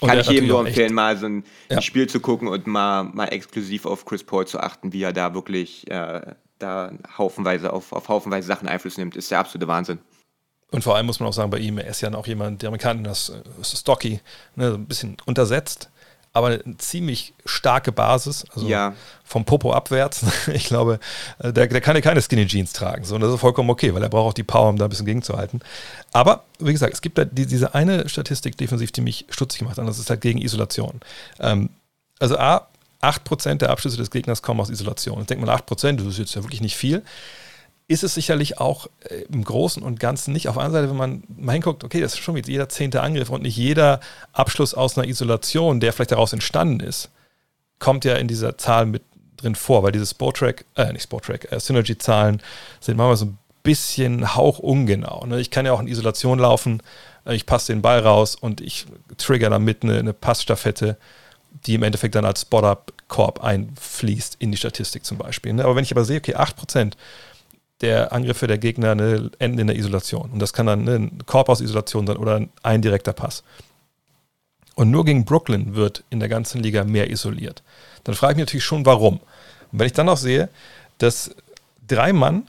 Kann ich jedem nur empfehlen, mal so ein, ja. Spiel zu gucken und mal, mal exklusiv auf Chris Paul zu achten, wie er da wirklich äh, da haufenweise auf, auf haufenweise Sachen Einfluss nimmt. Ist der absolute Wahnsinn. Und vor allem muss man auch sagen, bei ihm, er ist ja auch jemand, der Amerikaner, das ist Stocky, ne, ein bisschen untersetzt aber eine ziemlich starke Basis. Also ja. vom Popo abwärts. <laughs> Ich glaube, äh, der, der kann ja keine Skinny Jeans tragen. So, und das ist vollkommen okay, weil er braucht auch die Power, um da ein bisschen gegenzuhalten. Aber wie gesagt, es gibt da die, diese eine Statistik defensiv, die mich stutzig macht, und das ist halt gegen Isolation. Ähm, also A, 8% der Abschlüsse des Gegners kommen aus Isolation. Und denkt man, 8%, das ist jetzt ja wirklich nicht viel ist es sicherlich auch äh, im Großen und Ganzen nicht. Auf anderen Seite, wenn man mal hinguckt, okay, das ist schon jeder zehnte Angriff und nicht jeder Abschluss aus einer Isolation, der vielleicht daraus entstanden ist, kommt ja in dieser Zahl mit drin vor, weil diese Sportrack, äh, nicht Sportrack, äh, Synergy-Zahlen sind manchmal so ein bisschen hauchungenau. Ne? Ich kann ja auch in Isolation laufen, äh, ich passe den Ball raus und ich trigger damit eine, eine Passstaffette, die im Endeffekt dann als Spot-Up-Korb einfließt in die Statistik zum Beispiel. Ne? Aber wenn ich aber sehe, okay, 8% der Angriffe der Gegner ne, enden in der Isolation. Und das kann dann ne, ein Korb aus Isolation sein oder ein direkter Pass. Und nur gegen Brooklyn wird in der ganzen Liga mehr isoliert. Dann frage ich mich natürlich schon, warum. Und wenn ich dann noch sehe, dass drei Mann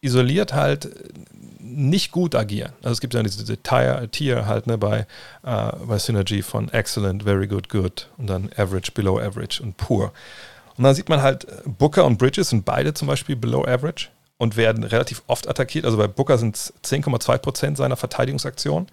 isoliert halt nicht gut agieren. Also es gibt ja diese Tier, Tier halt ne, bei, äh, bei Synergy von Excellent, Very Good, Good und dann Average, Below Average und Poor. Und dann sieht man halt, Booker und Bridges sind beide zum Beispiel Below Average und werden relativ oft attackiert. Also bei Booker sind es 10,2% seiner Verteidigungsaktionen,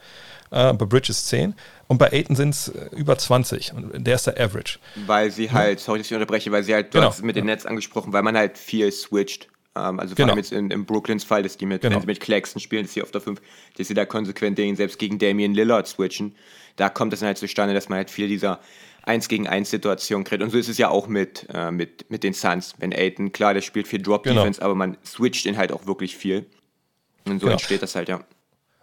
äh, bei Bridges 10 und bei Aiton sind es äh, über 20 und der ist der Average. Weil sie halt, sorry, dass ich unterbreche, weil sie halt, du genau. hast mit dem Netz angesprochen, weil man halt viel switcht. Ähm, also vor genau. allem jetzt in, in Brooklyns Fall, dass die mit, genau. wenn sie mit Claxton spielen, dass sie auf der 5, dass sie da konsequent den selbst gegen Damian Lillard switchen. Da kommt es dann halt zustande, dass man halt viel dieser 1 gegen 1 Situation kriegt. Und so ist es ja auch mit, äh, mit, mit den Suns. Wenn Aiden, klar, der spielt viel Drop-Defense, genau. aber man switcht ihn halt auch wirklich viel. Und so genau. entsteht das halt, ja.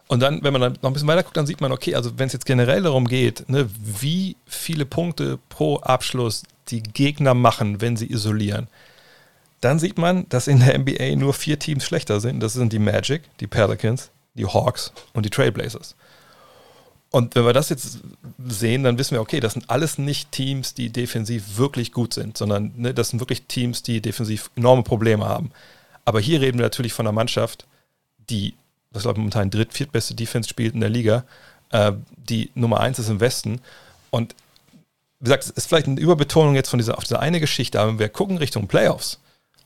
Und dann, wenn man dann noch ein bisschen weiter guckt, dann sieht man, okay, also wenn es jetzt generell darum geht, ne, wie viele Punkte pro Abschluss die Gegner machen, wenn sie isolieren, dann sieht man, dass in der NBA nur vier Teams schlechter sind. Das sind die Magic, die Pelicans, die Hawks und die Trailblazers. Und wenn wir das jetzt sehen, dann wissen wir, okay, das sind alles nicht Teams, die defensiv wirklich gut sind, sondern ne, das sind wirklich Teams, die defensiv enorme Probleme haben. Aber hier reden wir natürlich von einer Mannschaft, die, das glaube ich momentan dritt-, viertbeste Defense spielt in der Liga, äh, die Nummer eins ist im Westen. Und wie gesagt, es ist vielleicht eine Überbetonung jetzt von dieser, auf diese eine Geschichte, aber wenn wir gucken Richtung Playoffs,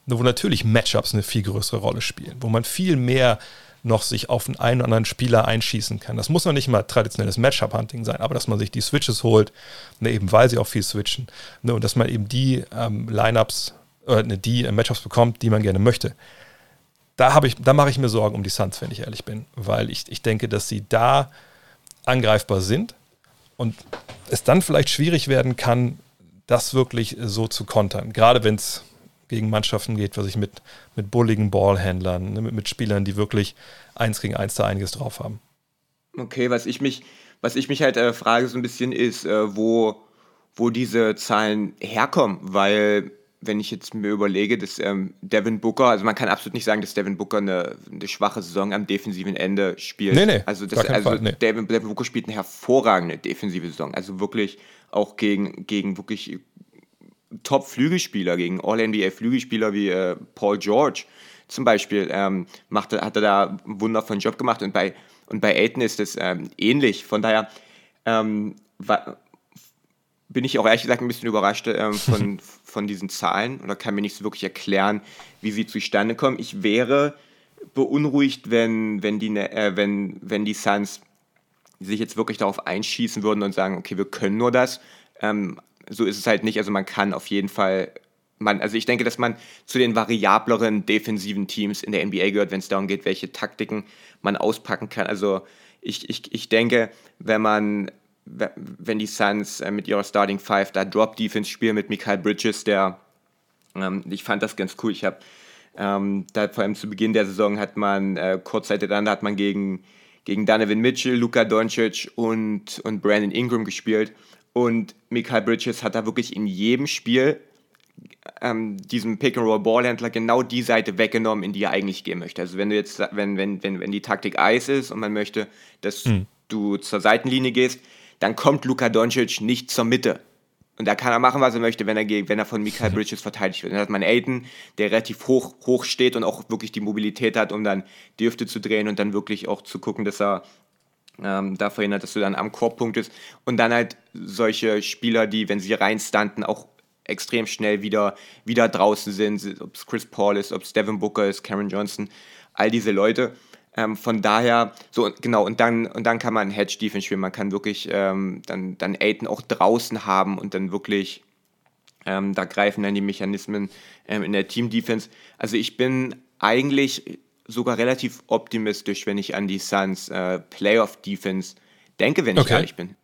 wo natürlich Matchups eine viel größere Rolle spielen, wo man viel mehr noch sich auf einen oder anderen Spieler einschießen kann. Das muss noch nicht mal traditionelles Matchup-Hunting sein, aber dass man sich die Switches holt, ne, eben weil sie auch viel switchen, ne, und dass man eben die ähm, Lineups oder ne, die äh, Matchups bekommt, die man gerne möchte. Da, da mache ich mir Sorgen um die Suns, wenn ich ehrlich bin, weil ich, ich denke, dass sie da angreifbar sind und es dann vielleicht schwierig werden kann, das wirklich so zu kontern. Gerade wenn es gegen Mannschaften geht, was ich mit, mit bulligen Ballhändlern, ne, mit, mit Spielern, die wirklich eins gegen eins da einiges drauf haben. Okay, was ich mich, was ich mich halt äh, frage so ein bisschen ist, äh, wo, wo diese Zahlen herkommen, weil wenn ich jetzt mir überlege, dass ähm, Devin Booker, also man kann absolut nicht sagen, dass Devin Booker eine, eine schwache Saison am defensiven Ende spielt. Nee, nee, also das, also Fall, nee. Devin, Devin Booker spielt eine hervorragende defensive Saison. Also wirklich auch gegen, gegen wirklich Top-Flügelspieler, gegen All-NBA-Flügelspieler wie äh, Paul George zum Beispiel, ähm, machte, hat er da einen wundervollen Job gemacht und bei, und bei Aiton ist es ähm, ähnlich. Von daher ähm, war, bin ich auch ehrlich gesagt ein bisschen überrascht ähm, von, <laughs> von diesen Zahlen oder kann mir nicht so wirklich erklären, wie sie zustande kommen. Ich wäre beunruhigt, wenn, wenn, die, ne, äh, wenn, wenn die Suns sich jetzt wirklich darauf einschießen würden und sagen, okay, wir können nur das. Ähm, so ist es halt nicht. Also man kann auf jeden Fall, man, also ich denke, dass man zu den variableren defensiven Teams in der NBA gehört, wenn es darum geht, welche Taktiken man auspacken kann. Also ich, ich, ich denke, wenn man wenn die Suns äh, mit ihrer Starting Five da Drop Defense spielen mit Michael Bridges, der ähm, ich fand das ganz cool. Ich habe ähm, da vor allem zu Beginn der Saison hat man äh, kurzzeitig dann hat man gegen gegen Donovan Mitchell, Luka Doncic und und Brandon Ingram gespielt und Michael Bridges hat da wirklich in jedem Spiel ähm, diesem Pick-and-Roll-Ballhändler genau die Seite weggenommen, in die er eigentlich gehen möchte. Also wenn du jetzt, wenn, wenn, wenn, wenn die Taktik Eis ist und man möchte, dass hm. du zur Seitenlinie gehst, dann kommt Luka Doncic nicht zur Mitte. Und da kann er machen, was er möchte, wenn er, wenn er von Michael <laughs> Bridges verteidigt wird. Dann hat man Aiden, der relativ hoch, hoch steht und auch wirklich die Mobilität hat, um dann die Hüfte zu drehen und dann wirklich auch zu gucken, dass er ähm, da verhindert, dass du dann am Korbpunkt bist. Und dann halt solche Spieler, die, wenn sie reinstanden, auch extrem schnell wieder, wieder draußen sind, ob es Chris Paul ist, ob es Devin Booker ist, Cameron Johnson, all diese Leute. Ähm, von daher, so genau, und dann, und dann kann man Hedge Defense spielen. Man kann wirklich ähm, dann, dann Aiden auch draußen haben und dann wirklich, ähm, da greifen dann die Mechanismen ähm, in der Team Defense. Also ich bin eigentlich sogar relativ optimistisch, wenn ich an die Suns äh, Playoff Defense denke, wenn ich okay. ehrlich bin.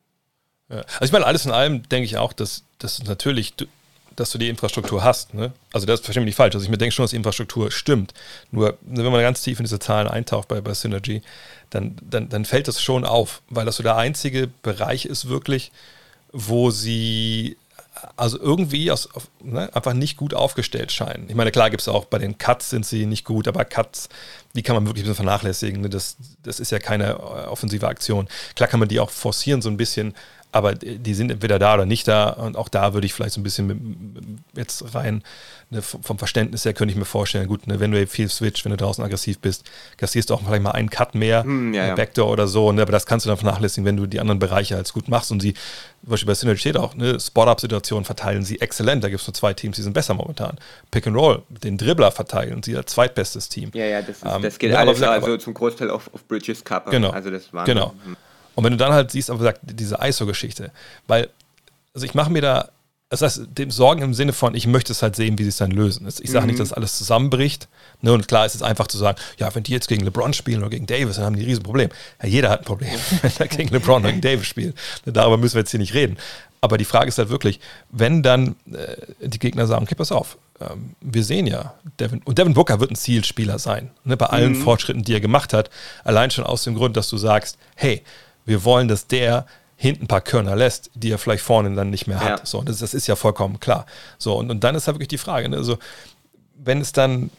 Ja. Also ich meine, alles in allem denke ich auch, dass das natürlich dass du die Infrastruktur hast. Ne? Also das verstehe mich nicht falsch. Also ich mir denke schon, dass die Infrastruktur stimmt. Nur wenn man ganz tief in diese Zahlen eintaucht bei, bei Synergy, dann, dann, dann fällt das schon auf, weil das so der einzige Bereich ist wirklich, wo sie also irgendwie aus, ne, einfach nicht gut aufgestellt scheinen. Ich meine, klar gibt es auch, bei den Cuts sind sie nicht gut, aber Cuts, die kann man wirklich ein bisschen vernachlässigen. Ne? Das, das ist ja keine äh, offensive Aktion. Klar kann man die auch forcieren so ein bisschen, aber die sind entweder da oder nicht da. Und auch da würde ich vielleicht so ein bisschen mit, jetzt rein ne, vom Verständnis her könnte ich mir vorstellen, gut, ne, wenn du viel switch, wenn du draußen aggressiv bist, kassierst du auch vielleicht mal einen Cut mehr, mm, ja, ja. Backdoor oder so. Ne, aber das kannst du dann vernachlässigen, wenn du die anderen Bereiche als gut machst. Und sie, zum Beispiel bei Synergy steht auch, ne, Spot-Up-Situationen verteilen sie exzellent. Da gibt es nur zwei Teams, die sind besser momentan. Pick and Roll, den Dribbler verteilen sie als zweitbestes Team. Ja, ja, das, ist, ähm, das geht ja, alles aber, also zum Großteil auf, auf Bridges Cup. Genau. Also das war genau. Hm. Und wenn du dann halt siehst, aber sagt, diese ISO-Geschichte, weil, also ich mache mir da, das heißt, dem Sorgen im Sinne von, ich möchte es halt sehen, wie sie es dann lösen. Ich sage mhm. nicht, dass alles zusammenbricht. Ne? Und klar ist es einfach zu sagen, ja, wenn die jetzt gegen LeBron spielen oder gegen Davis, dann haben die ein Riesenproblem. Ja, jeder hat ein Problem, <laughs> wenn er gegen LeBron oder gegen Davis spielt. Darüber müssen wir jetzt hier nicht reden. Aber die Frage ist halt wirklich, wenn dann äh, die Gegner sagen, okay, pass auf, ähm, wir sehen ja, Devin, und Devin Booker wird ein Zielspieler sein, ne, bei allen mhm. Fortschritten, die er gemacht hat, allein schon aus dem Grund, dass du sagst, hey, wir wollen, dass der hinten ein paar Körner lässt, die er vielleicht vorne dann nicht mehr hat. Ja. So, das, das, ist ja vollkommen klar. So, und, und dann ist halt wirklich die Frage, ne? also wenn es dann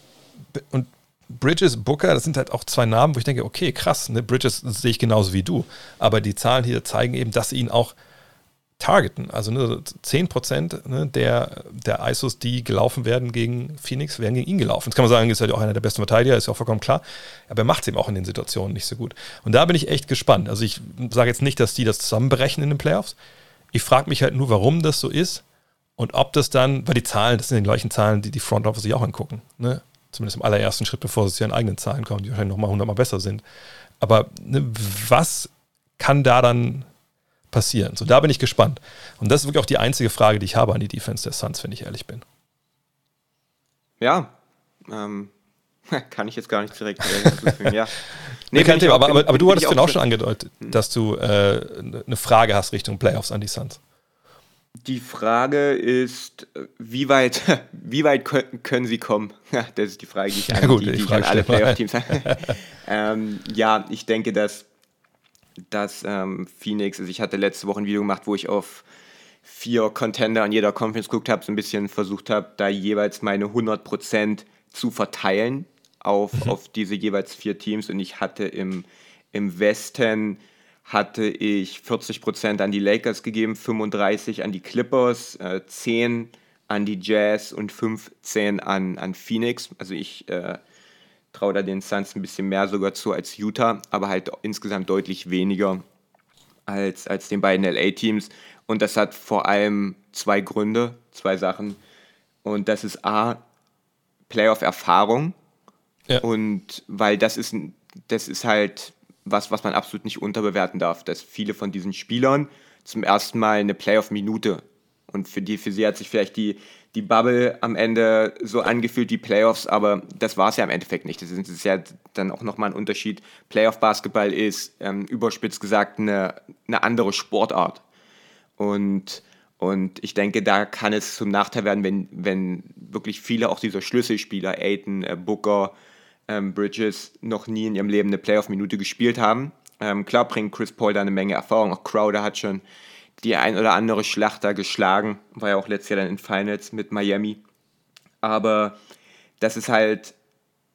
und Bridges, Booker, das sind halt auch zwei Namen, wo ich denke, okay, krass, ne? Bridges sehe ich genauso wie du. Aber die Zahlen hier zeigen eben, dass sie ihn auch targeten. Also ne, 10% ne, der, der ISOs, die gelaufen werden gegen Phoenix, werden gegen ihn gelaufen. Jetzt kann man sagen, ist halt auch einer der besten Verteidiger, ist ja auch vollkommen klar. Aber er macht es eben auch in den Situationen nicht so gut. Und da bin ich echt gespannt. Also ich sage jetzt nicht, dass die das zusammenbrechen in den Playoffs. Ich frage mich halt nur, warum das so ist und ob das dann, weil die Zahlen, das sind die gleichen Zahlen, die die Front Office sich auch angucken. Ne? Zumindest im allerersten Schritt, bevor sie zu ihren eigenen Zahlen kommen, die wahrscheinlich nochmal hundertmal besser sind. Aber ne, was kann da dann passieren. So, da bin ich gespannt. Und das ist wirklich auch die einzige Frage, die ich habe an die Defense der Suns, wenn ich ehrlich bin. Ja, ähm, <laughs> kann ich jetzt gar nicht direkt ja. <laughs> Nee, kein Thema, aber, aber, aber, du hattest ja auch schon angedeutet, hm. dass du äh, eine Frage hast Richtung Playoffs an die Suns. Die Frage ist, wie weit, <laughs> wie weit können, sie kommen? das ist die Frage, die ich an, ja, gut, die, die ich an alle Playoff-Teams ähm, Ja, ich denke, dass dass ähm, Phoenix, also ich hatte letzte Woche ein Video gemacht, wo ich auf vier Contender an jeder Conference geguckt habe, so ein bisschen versucht habe, da jeweils meine 100% zu verteilen auf, mhm. auf diese jeweils vier Teams. Und ich hatte im, im Westen hatte ich 40% an die Lakers gegeben, 35% an die Clippers, äh, 10% an die Jazz und 15% an, an Phoenix. Also ich äh, traue da den Suns ein bisschen mehr sogar zu als Utah, aber halt insgesamt deutlich weniger als, als den beiden LA-Teams. Und das hat vor allem zwei Gründe, zwei Sachen. Und das ist A, Playoff-Erfahrung. Ja. Und weil das ist, das ist halt was, was man absolut nicht unterbewerten darf, dass viele von diesen Spielern zum ersten Mal eine Playoff-Minute und für, die, für sie hat sich vielleicht die, die Bubble am Ende so angefühlt wie Playoffs, aber das war es ja im Endeffekt nicht. Das ist, ja dann auch nochmal ein Unterschied. Playoff-Basketball ist ähm, überspitzt gesagt eine, eine andere Sportart. Und, und ich denke, da kann es zum Nachteil werden, wenn, wenn wirklich viele auch dieser Schlüsselspieler, Aiton, äh, Booker, ähm, Bridges, noch nie in ihrem Leben eine Playoff-Minute gespielt haben. Ähm, klar bringt Chris Paul da eine Menge Erfahrung. Auch Crowder hat schon die ein oder andere Schlacht da geschlagen. War ja auch letztes Jahr dann in Finals mit Miami. Aber das ist halt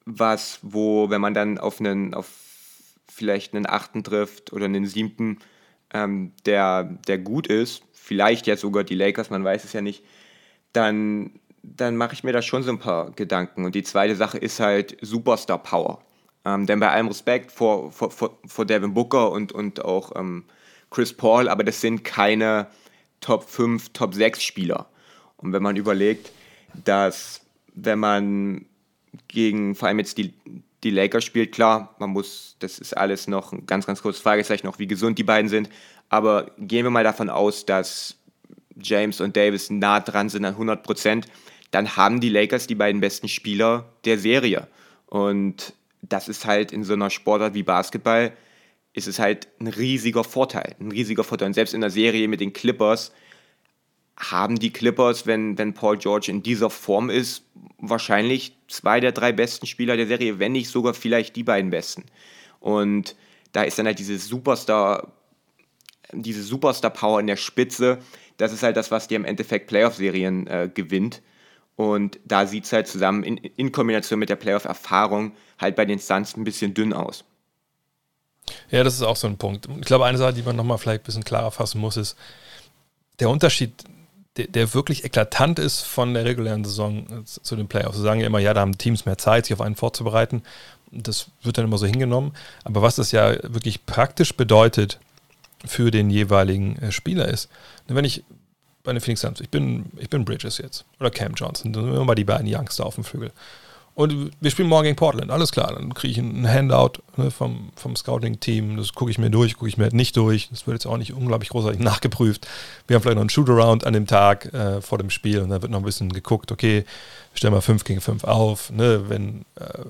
was, wo, wenn man dann auf einen, auf vielleicht einen achten trifft oder einen siebten, ähm, der, der gut ist, vielleicht jetzt sogar die Lakers, man weiß es ja nicht, dann, dann mache ich mir da schon so ein paar Gedanken. Und die zweite Sache ist halt Superstar Power. Ähm, denn bei allem Respekt vor, vor, vor, vor Devin Booker und, und auch ähm, Chris Paul, aber das sind keine Top 5, Top 6 Spieler. Und wenn man überlegt, dass wenn man gegen vor allem jetzt die, die Lakers spielt, klar, man muss, das ist alles noch ein ganz, ganz kurzes Fragezeichen, noch wie gesund die beiden sind. Aber gehen wir mal davon aus, dass James und Davis nah dran sind an 100 Prozent, dann haben die Lakers die beiden besten Spieler der Serie. Und das ist halt in so einer Sportart wie Basketball, ist es halt ein riesiger Vorteil. Ein riesiger Vorteil. Und selbst in der Serie mit den Clippers haben die Clippers, wenn, wenn Paul George in dieser Form ist, wahrscheinlich zwei der drei besten Spieler der Serie, wenn nicht sogar vielleicht die beiden besten. Und da ist dann halt diese Superstar, diese Superstar-Power in der Spitze, das ist halt das, was dir im Endeffekt Playoff-Serien äh, gewinnt. Und da sieht es halt zusammen in, in Kombination mit der Playoff-Erfahrung halt bei den Suns ein bisschen dünn aus. Ja, das ist auch so ein Punkt. Ich glaube, eine Sache, die man nochmal vielleicht ein bisschen klarer fassen muss, ist, der Unterschied der, der, wirklich eklatant ist von der regulären Saison zu den Playoffs. Sie sagen ja immer, ja, da haben Teams mehr Zeit, sich auf einen vorzubereiten. Das wird dann immer so hingenommen. Aber was das ja wirklich praktisch bedeutet für den jeweiligen äh, Spieler ist, wenn ich bei den Phoenix Suns, ich bin, ich bin Bridges jetzt oder Cam Johnson, dann sind wir mal die beiden Youngster auf dem Flügel. Und wir spielen morgen gegen Portland, alles klar. Dann kriege ich ein Handout ne, vom, vom Scouting-Team. Das gucke ich mir durch, gucke ich mir halt nicht durch. Das wird jetzt auch nicht unglaublich großartig <laughs> nachgeprüft. Wir haben vielleicht noch einen Shootaround an dem Tag äh, vor dem Spiel und dann wird noch ein bisschen geguckt, okay, stellen wir 5 gegen 5 auf. Ne, wenn äh,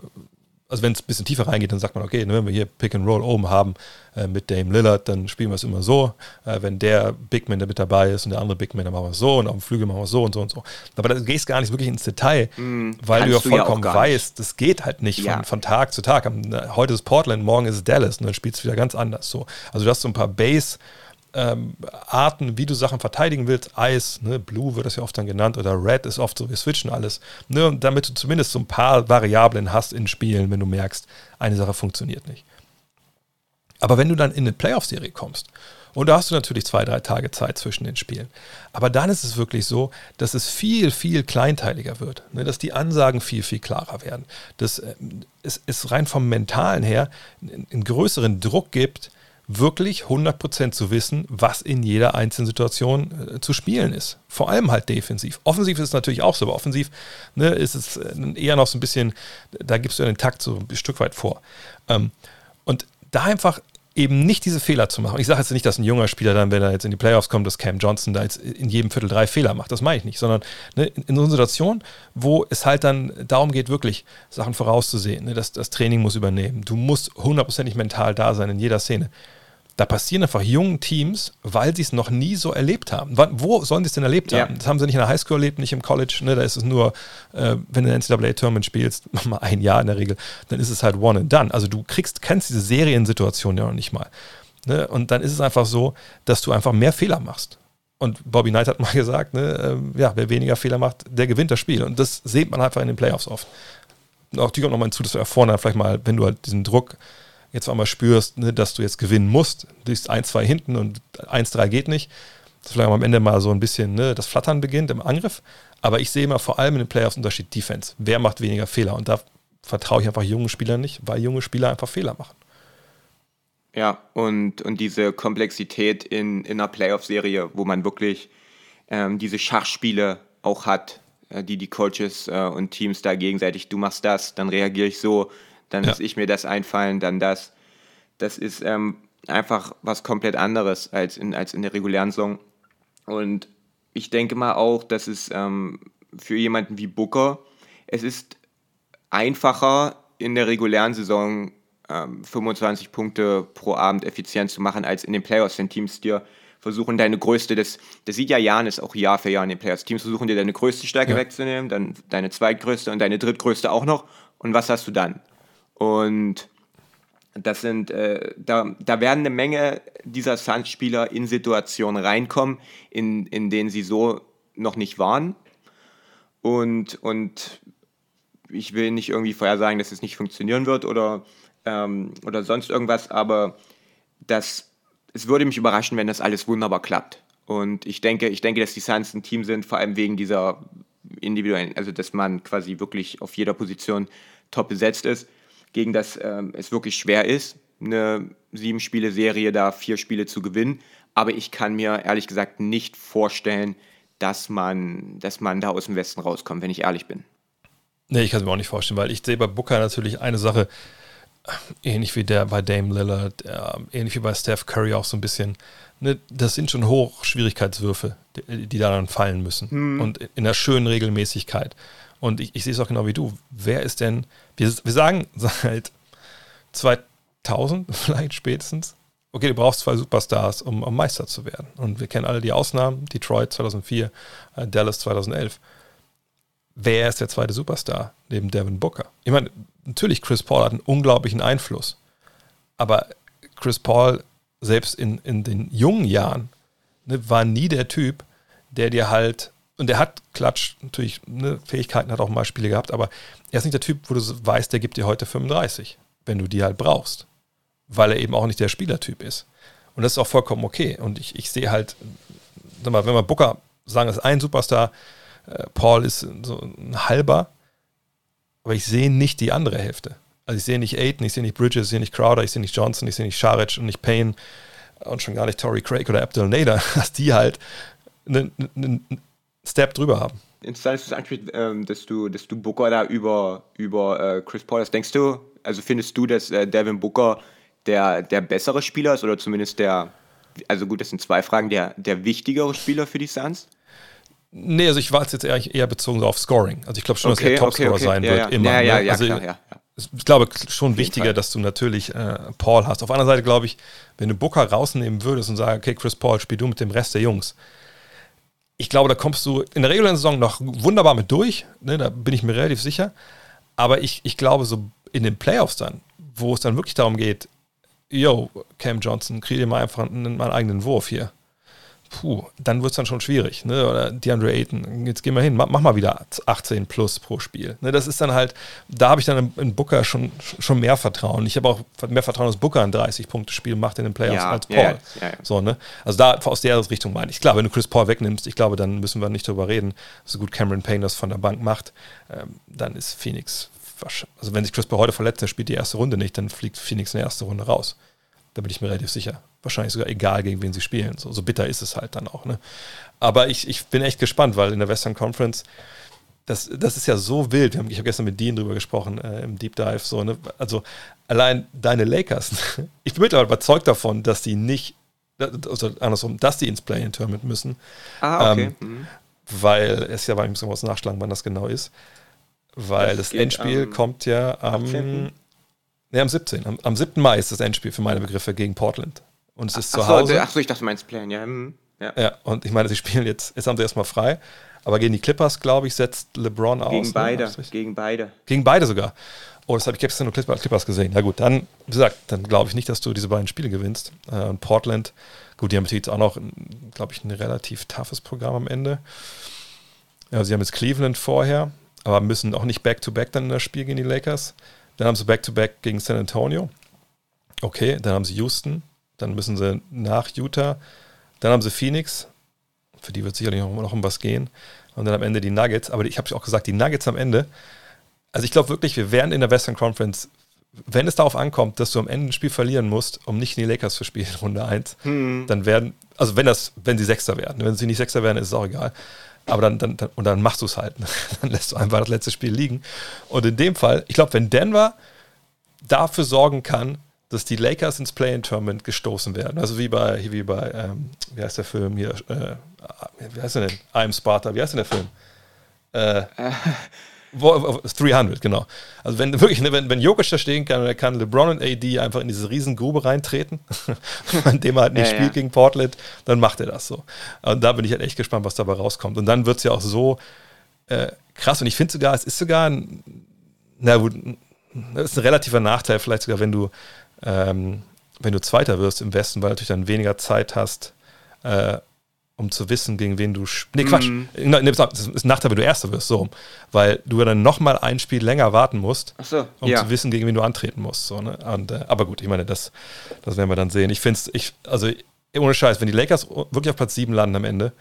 also wenn es ein bisschen tiefer reingeht, dann sagt man, okay, ne, wenn wir hier Pick and Roll oben haben äh, mit Dame Lillard, dann spielen wir es immer so. Äh, wenn der Big Man, der mit dabei ist und der andere Big Man, dann machen wir es so und auf dem Flügel machen wir es so und so und so. Aber da gehst gar nicht wirklich ins Detail, mm, weil du ja vollkommen ja weißt, das geht halt nicht ja. von, von, Tag zu Tag. Heute ist Portland, morgen ist Dallas und dann spielst du wieder ganz anders so. Also du hast so ein paar Base- ähm, Arten, wie du Sachen verteidigen willst. Eis, ne, Blue wird das ja oft dann genannt oder Red ist oft so, wir switchen alles. Ne, damit du zumindest so ein paar Variablen hast in Spielen, wenn du merkst, eine Sache funktioniert nicht. Aber wenn du dann in eine Playoff-Serie kommst, und da hast du natürlich zwei, drei Tage Zeit zwischen den Spielen. Aber dann ist es wirklich so, dass es viel, viel kleinteiliger wird. Ne? Dass die Ansagen viel, viel klarer werden. Dass äh, es, es rein vom Mentalen her einen größeren Druck gibt, wirklich 100% zu wissen, was in jeder einzelnen Situation äh, zu spielen ist. Vor allem halt defensiv. Offensiv ist es natürlich auch so, aber offensiv ne, ist es äh, eher noch so ein bisschen, da gibst du ja den Takt so ein Stück weit vor. Ähm, und da einfach eben nicht diese Fehler zu machen. Ich sage jetzt nicht, dass ein junger Spieler dann, wenn er jetzt in die Playoffs kommt, dass Cam Johnson da jetzt in jedem Viertel drei Fehler macht. Das meine ich nicht, sondern ne, in, so einer Situation, wo es halt dann darum geht, wirklich Sachen vorauszusehen. Ne, das, das Training muss übernehmen. Du musst hundertprozentig mental da sein in jeder Szene da passieren einfach jungen Teams, weil sie es noch nie so erlebt haben. Wo sollen sie es denn erlebt haben? Das haben sie nicht in der Highschool erlebt, nicht im College. Ne? Da ist es nur, äh, wenn du ein NCAA-Tournament spielst, <laughs> mal ein Jahr in der Regel, dann ist es halt one and done. Also du kriegst, kennst diese Seriensituation ja noch nicht mal. Ne? Und dann ist es einfach so, dass du einfach mehr Fehler machst. Und Bobby Knight hat mal <laughs> gesagt, ne, äh, ja, wer weniger Fehler macht, der gewinnt das Spiel. Und das sieht man einfach in den Playoffs oft. Auch die kommt nochmal hinzu, dass du ja vorne vielleicht mal, wenn du halt diesen Druck jetzt einmal spürst, ne, dass du jetzt gewinnen musst, du bist 1, 2 hinten und 1, 3 geht nicht, dass vielleicht am Ende mal so ein bisschen ne, das Flattern beginnt im Angriff. Aber ich sehe immer vor allem in den Playoffs Unterschied Defense. Wer macht weniger Fehler? Und da vertraue ich einfach jungen Spielern nicht, weil junge Spieler einfach Fehler machen. Ja, und, und diese Komplexität in, in einer Playoff-Serie, wo man wirklich ähm, diese Schachspiele auch hat, äh, die die Coaches äh, und Teams da gegenseitig, du machst das, dann reagiere ich so, dann ja. lasse ich mir das einfallen, dann das. Das ist ähm, einfach was komplett anderes als in, als in der regulären Saison. Und ich denke mal auch, dass es ähm, für jemanden wie Booker, es ist einfacher in der regulären Saison ähm, 25 Punkte pro Abend effizient zu machen, als in den Playoffs, wenn Teams dir versuchen, deine größte, das, das sieht ja Janis auch Jahr für Jahr in den Playoffs. Teams versuchen dir deine größte Stärke ja. wegzunehmen, dann deine zweitgrößte und deine drittgrößte auch noch. Und was hast du dann? Und das sind, äh, da, da werden eine Menge dieser Suns-Spieler in Situationen reinkommen, in, in denen sie so noch nicht waren. Und, und ich will nicht irgendwie vorher sagen, dass es nicht funktionieren wird oder, ähm, oder sonst irgendwas, aber das, es würde mich überraschen, wenn das alles wunderbar klappt. Und ich denke, ich denke, dass die Suns ein Team sind, vor allem wegen dieser individuellen, also dass man quasi wirklich auf jeder Position top besetzt ist gegen das ähm, es wirklich schwer ist, eine Sieben-Spiele-Serie da vier Spiele zu gewinnen. Aber ich kann mir ehrlich gesagt nicht vorstellen, dass man, dass man da aus dem Westen rauskommt, wenn ich ehrlich bin. Nee, ich kann es mir auch nicht vorstellen, weil ich sehe bei Booker natürlich eine Sache, ähnlich wie der bei Dame Lillard, äh, ähnlich wie bei Steph Curry auch so ein bisschen. Ne, das sind schon Hochschwierigkeitswürfe, die, die da dann fallen müssen. Hm. Und in einer schönen Regelmäßigkeit. Und ich, ich sehe es auch genau wie du. Wer ist denn, wir, wir sagen seit 2000 <laughs> vielleicht spätestens, okay, du brauchst zwei Superstars, um, um, Meister zu werden. Und wir kennen alle die Ausnahmen, Detroit 2004, äh, Dallas 2011. Wer ist der zweite Superstar neben Devin Booker? Ich meine, natürlich, Chris Paul hat einen unglaublichen Einfluss. Aber Chris Paul, selbst in, in den jungen Jahren, ne, war nie der Typ, der dir halt und er hat Klatsch natürlich ne, Fähigkeiten, hat auch mal Spiele gehabt, aber er ist nicht der Typ, wo du weißt, der gibt dir heute 35, wenn du die halt brauchst. Weil er eben auch nicht der Spielertyp ist. Und das ist auch vollkommen okay. Und ich, ich sehe halt, sag mal, wenn wir Booker sagen, ist ein Superstar, äh, Paul ist so ein halber, aber ich sehe nicht die andere Hälfte. Also ich sehe nicht Aiden, ich sehe nicht Bridges, ich sehe nicht Crowder, ich sehe nicht Johnson, ich sehe nicht Sharic und nicht Payne und schon gar nicht Tory Craig oder Abdel Nader, <laughs> dass die halt einen ne, Step drüber haben. Interessant ist es eigentlich, ähm, dass, du, dass du Booker da über, über äh, Chris Paul hast. Denkst du, also findest du, dass äh, Devin Booker der, der bessere Spieler ist oder zumindest der, also gut, das sind zwei Fragen, der, der wichtigere Spieler für die Suns? Nee, also ich war jetzt eher, eher bezogen auf Scoring. Also ich glaube schon, okay, dass er Topscorer okay, okay. sein ja, wird. Ja. Immer, ja, ja, ne? ja, also klar, ja, Ich glaube schon wichtiger, Fall. dass du natürlich äh, Paul hast. Auf der anderen Seite glaube ich, wenn du Booker rausnehmen würdest und sagst, okay, Chris Paul, spiel du mit dem Rest der Jungs, ich glaube, da kommst du in der regulären Saison noch wunderbar mit durch. Ne, da bin ich mir relativ sicher. Aber ich, ich glaube, so in den Playoffs dann, wo es dann wirklich darum geht, yo, Cam Johnson, krieg dir mal einfach einen, einen eigenen Wurf hier puh, dann wird es dann schon schwierig. Ne? Oder DeAndre Ayton, jetzt gehen wir hin, mach, mach mal wieder 18 plus pro Spiel. Ne? Das ist dann halt, da habe ich dann in, Booker schon, schon mehr Vertrauen. Ich habe auch mehr Vertrauen, dass Booker ein 30-Punkte-Spiel macht in den Playoffs ja, als Paul. Ja, ja, so, ne? Also da aus der Richtung meine ich. Klar, wenn du Chris Paul wegnimmst, ich glaube, dann müssen wir nicht darüber reden, so gut Cameron Payne das von der Bank macht, ähm, dann ist Phoenix, also wenn sich Chris Paul heute verletzt, dann spielt die erste Runde nicht, dann fliegt Phoenix in der ersten Runde raus. Da bin ich mir relativ sicher. Wahrscheinlich sogar egal, gegen wen sie spielen. So, so bitter ist es halt dann auch. Ne? Aber ich, ich bin echt gespannt, weil in der Western Conference, das, das ist ja so wild. Ich habe gestern mit Dean drüber gesprochen äh, im Deep Dive. So, ne? Also allein deine Lakers, <laughs> ich bin mittlerweile überzeugt davon, dass die nicht, also andersrum, dass die ins Play-In-Tournament müssen. Ah, okay. Ähm, mhm. Weil es ja, ich muss was nachschlagen, wann das genau ist. Weil das, das Endspiel kommt ja am 18. Ne, am 17. Am, am 7. Mai ist das Endspiel für meine Begriffe gegen Portland. Und es ist ach, zu Hause. Achso, ich dachte, du meinst Plan, ja. Hm, ja. Ja, und ich meine, sie spielen jetzt, jetzt haben sie erstmal frei. Aber gegen die Clippers, glaube ich, setzt LeBron aus. Gegen ne? beide. Richtig- Gegen beide. Gegen beide sogar. Oh, das habe ich gestern nur Clippers gesehen. Na gut, dann, wie gesagt, dann glaube ich nicht, dass du diese beiden Spiele gewinnst. Äh, und Portland, gut, die haben jetzt auch noch, glaube ich, ein relativ toughes Programm am Ende. Ja, sie haben jetzt Cleveland vorher, aber müssen auch nicht Back-to-Back dann in das Spiel gegen die Lakers. Dann haben sie Back-to-Back gegen San Antonio. Okay, dann haben sie Houston. Dann müssen sie nach Utah. Dann haben sie Phoenix. Für die wird sicherlich noch, noch um was gehen. Und dann am Ende die Nuggets. Aber ich habe auch gesagt, die Nuggets am Ende. Also ich glaube wirklich, wir werden in der Western Conference, wenn es darauf ankommt, dass du am Ende ein Spiel verlieren musst, um nicht in die Lakers zu spielen, <laughs> Runde 1, dann werden, also wenn das, wenn sie Sechster werden, wenn sie nicht Sechster werden, ist es auch egal. Aber dann, dann, und dann machst du es halt. <laughs> Dann lässt du einfach das letzte Spiel liegen. Und in dem Fall, ich glaube, wenn Denver dafür sorgen kann, dass die Lakers ins Play-in-Tournament gestoßen werden. Also wie bei, wie bei, ähm, wie heißt der Film hier? Äh, wie heißt der denn? I'm Sparta. Wie heißt denn der Film? Äh, <laughs> 300, genau. Also wenn wirklich, ne, wenn, wenn Jokic da stehen kann, dann kann LeBron und AD einfach in diese riesen Grube reintreten, <laughs> indem er halt nicht Ja, spielt ja. gegen Portland, dann macht er das so. Und da bin ich halt echt gespannt, was dabei rauskommt. Und dann wird es ja auch so äh, krass. Und ich finde sogar, es ist sogar ein, na gut, das ist ein relativer Nachteil, vielleicht sogar, wenn du, ähm, wenn du Zweiter wirst im Westen, weil du natürlich dann weniger Zeit hast, äh, um zu wissen, gegen wen du. Nee, Quatsch. Nee, nee, das ist ein Nachteil, wenn du Erster wirst, so. Weil du dann nochmal ein Spiel länger warten musst, so, um ja. zu wissen, gegen wen du antreten musst. So, ne? Und, äh, aber gut, ich meine, das, das werden wir dann sehen. Ich finde es, ich, also ohne Scheiß, wenn die Lakers wirklich auf Platz 7 landen am Ende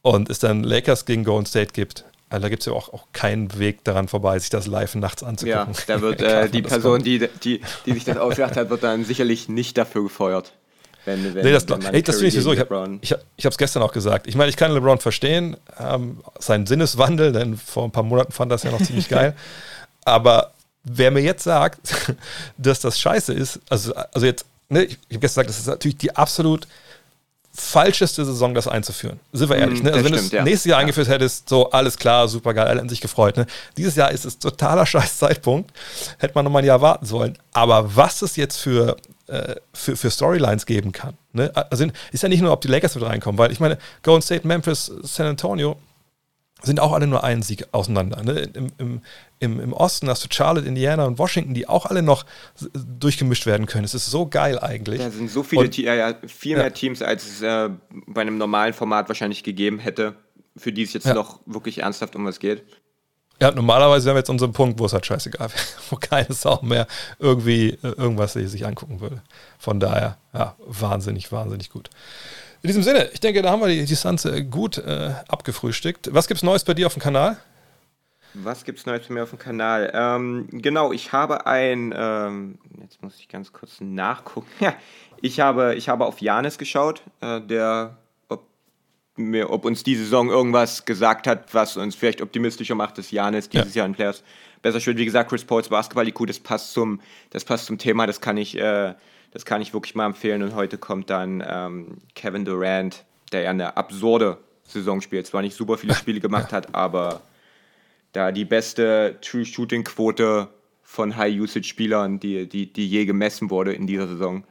und es dann Lakers gegen Golden State gibt, also da gibt es ja auch, auch keinen Weg daran vorbei, sich das live nachts Ja, anzugucken. da wird <laughs> äh, die Person, die, die, die sich das ausgedacht hat, wird dann sicherlich nicht dafür gefeuert. Wenn, wenn, Nee, das, wenn man ey, das finde ich so. Ich habe es gestern auch gesagt. Ich meine, ich kann LeBron verstehen, ähm, seinen Sinneswandel, denn vor ein paar Monaten fand das ja noch ziemlich geil. <laughs> Aber wer mir jetzt sagt, <laughs> dass das scheiße ist, also, also jetzt, ne, ich, ich habe gestern gesagt, das ist natürlich die absolut falscheste Saison, das einzuführen. Sind wir ehrlich, Mm, ne? Also wenn du es ja. nächstes Jahr Ja. eingeführt hättest, so alles klar, super geil, alle haben sich gefreut. Ne? Dieses Jahr ist es totaler <laughs> scheiß Zeitpunkt. Hätte man nochmal ein Jahr warten sollen. Aber was es jetzt für, äh, für, für Storylines geben kann, ne? also ist ja nicht nur, ob die Lakers mit reinkommen, weil ich meine, Golden State, Memphis, San Antonio sind auch alle nur einen Sieg auseinander. Ne? Im, im, im, Im Osten hast du Charlotte, Indiana und Washington, die auch alle noch durchgemischt werden können. Es ist so geil eigentlich. Da sind so viele, Und- ja, ja, viel Ja. mehr Teams, als es äh, bei einem normalen Format wahrscheinlich gegeben hätte, für die es jetzt Ja. noch wirklich ernsthaft um was geht. Ja, normalerweise wären wir jetzt einem Punkt, wo es halt scheißegal wäre, <laughs> wo keine Sau mehr irgendwie äh, irgendwas sich angucken würde. Von daher, ja, wahnsinnig, wahnsinnig gut. In diesem Sinne, ich denke, da haben wir die, äh, gut äh, abgefrühstückt. Was gibt's Neues bei dir auf dem Kanal? Was gibt's Neues bei mir auf dem Kanal? Ähm, genau, ich habe ein, ähm, jetzt muss ich ganz kurz nachgucken. <laughs> Ja, ich habe, ich habe auf Janis geschaut, äh, der, mir, ob uns die Saison irgendwas gesagt hat, was uns vielleicht optimistischer macht, dass Janis dieses Jahr in Players besser spielt. Wie gesagt, Chris Pauls Basketball-IQ, das passt zum, das passt zum Thema, das kann ich, äh, das kann ich wirklich mal empfehlen. Und heute kommt dann ähm, Kevin Durant, der ja eine absurde Saison spielt. Zwar nicht super viele <laughs> Spiele gemacht hat, aber da die beste True Shooting Quote von High Usage Spielern, die, die, die je gemessen wurde in dieser Saison,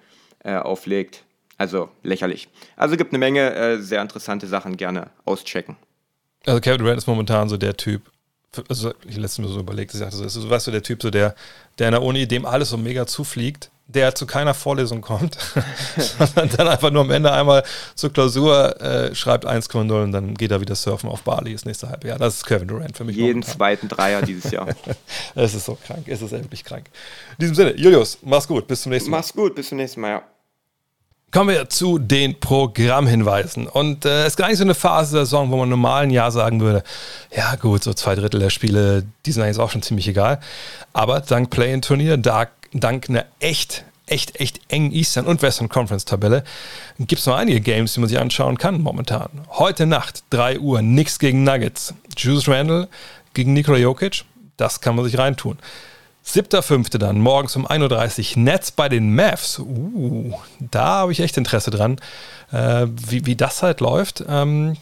äh, auflegt. Also lächerlich. Also gibt eine Menge äh, sehr interessante Sachen, gerne auschecken. Also Kevin Durant ist momentan so der Typ, also ich letztens mir so überlegt, ich sagte so, ist so, weißt du, der Typ, so der, der in der Uni, dem alles so mega zufliegt, der zu keiner Vorlesung kommt, <laughs> sondern dann einfach nur am Ende einmal zur Klausur äh, schreibt 1,0 und dann geht er wieder surfen auf Bali das nächste Halbjahr. Das ist Kevin Durant für mich. Jeden momentan. zweiten Dreier dieses Jahr. <laughs> Es ist so krank, es ist wirklich krank. In diesem Sinne, Julius, mach's gut, bis zum nächsten Mal. Mach's gut, bis zum nächsten Mal. Ja. Kommen wir zu den Programmhinweisen. Und äh, es ist gar nicht so eine Phase der Saison, wo man im normalen Jahr sagen würde, ja gut, so zwei Drittel der Spiele, die sind eigentlich auch schon ziemlich egal. Aber dank Play-in-Turnier, dank, einer echt, echt, echt engen Eastern und Western Conference-Tabelle gibt es noch einige Games, die man sich anschauen kann momentan. Heute Nacht, 3 Uhr, Knicks gegen Nuggets. Juice Randall gegen Nikola Jokic, das kann man sich reintun. Siebter, fünfte dann, morgens um 1.30 Uhr, Nets bei den Mavs. Uh, da habe ich echt Interesse dran, äh, wie, wie das halt läuft. Ähm,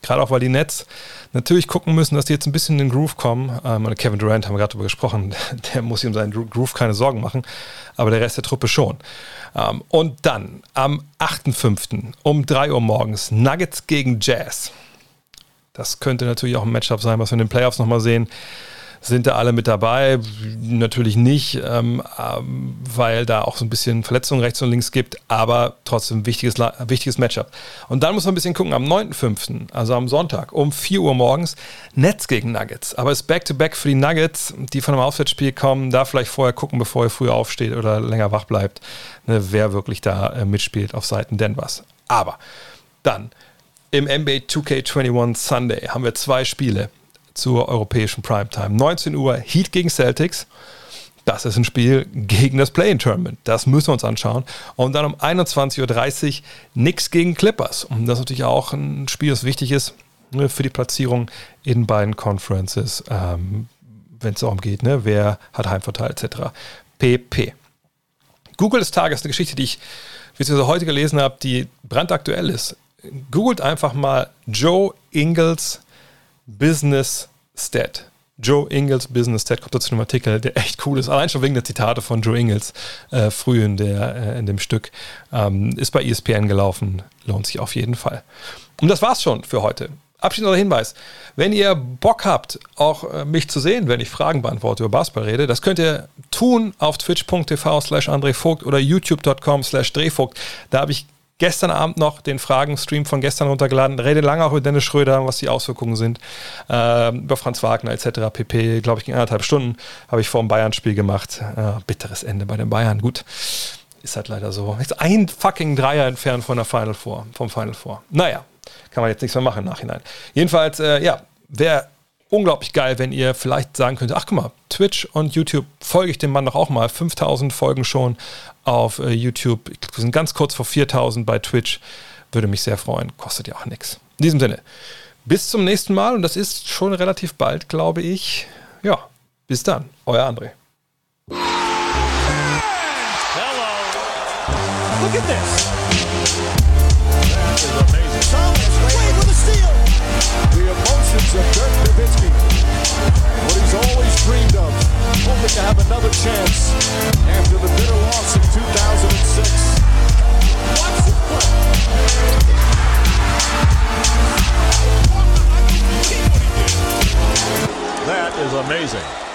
Gerade auch, weil die Nets natürlich gucken müssen, dass die jetzt ein bisschen in den Groove kommen. Ähm, Kevin Durant haben wir gerade darüber gesprochen, <laughs> der muss sich um seinen Gro- Groove keine Sorgen machen, aber der Rest der Truppe schon. Ähm, und dann am 8.5. um 3 Uhr morgens Nuggets gegen Jazz. Das könnte natürlich auch ein Matchup sein, was wir in den Playoffs nochmal sehen. Sind da alle mit dabei? Natürlich nicht, ähm, ähm, weil da auch so ein bisschen Verletzungen rechts und links gibt, aber trotzdem wichtiges, wichtiges Matchup. Und dann muss man ein bisschen gucken, am 9.5., also am Sonntag um 4 Uhr morgens, Nets gegen Nuggets. Aber es ist Back-to-Back -back für die Nuggets, die von einem Auswärtsspiel kommen. Da vielleicht vorher gucken, bevor ihr früher aufsteht oder länger wach bleibt, ne, wer wirklich da äh, mitspielt auf Seiten Denvers. Aber dann im NBA 2K21 Sunday haben wir zwei Spiele zur europäischen Primetime. 19 Uhr Heat gegen Celtics. Das ist ein Spiel gegen das Play-In-Tournament. Das müssen wir uns anschauen. Und dann um 21.30 Uhr Knicks gegen Clippers. Und das ist natürlich auch ein Spiel, das wichtig ist ne, für die Platzierung in beiden Conferences, ähm, wenn es darum geht, ne, wer hat Heimvorteil etc. PP. Google des Tages, eine Geschichte, die ich ich heute gelesen habe, die brandaktuell ist. Googelt einfach mal Joe Ingles Business Stat. Joe Ingles Business Stat kommt dazu in einem Artikel, der echt cool ist. Allein schon wegen der Zitate von Joe Ingles äh, früh in, der, äh, in dem Stück. Ähm, ist bei ESPN gelaufen. Lohnt sich auf jeden Fall. Und das war's schon für heute. Abschließender Hinweis. Wenn ihr Bock habt, auch äh, mich zu sehen, wenn ich Fragen beantworte über Basketball rede, das könnt ihr tun auf twitch.tv slash Vogt oder youtube.com slash Drehvogt. Da habe ich gestern Abend noch den Fragen-Stream von gestern runtergeladen. Rede lange auch über Dennis Schröder, was die Auswirkungen sind. Äh, über Franz Wagner etc. pp. Glaube ich, in anderthalb Stunden habe ich vor dem Bayern-Spiel gemacht. Äh, bitteres Ende bei den Bayern. Gut. Ist halt leider so. Jetzt ein fucking Dreier entfernt von der Final Four, vom Final Four. Naja, kann man jetzt nichts mehr machen im Nachhinein. Jedenfalls, äh, ja, wäre unglaublich geil, wenn ihr vielleicht sagen könnt, ach guck mal, Twitch und YouTube folge ich dem Mann doch auch mal. 5000 Folgen schon auf äh, YouTube. Wir sind ganz kurz vor 4000 bei Twitch. Würde mich sehr freuen. Kostet ja auch nichts. In diesem Sinne, bis zum nächsten Mal und das ist schon relativ bald, glaube ich. Ja, bis dann. Euer André. Hello. Look at this. That is amazing. Thomas Wade with a steal. The emotions of Dirk Nowitzki. What he's always dreamed of. To have another chance after the bitter loss in 2006. Watch the play. That is amazing.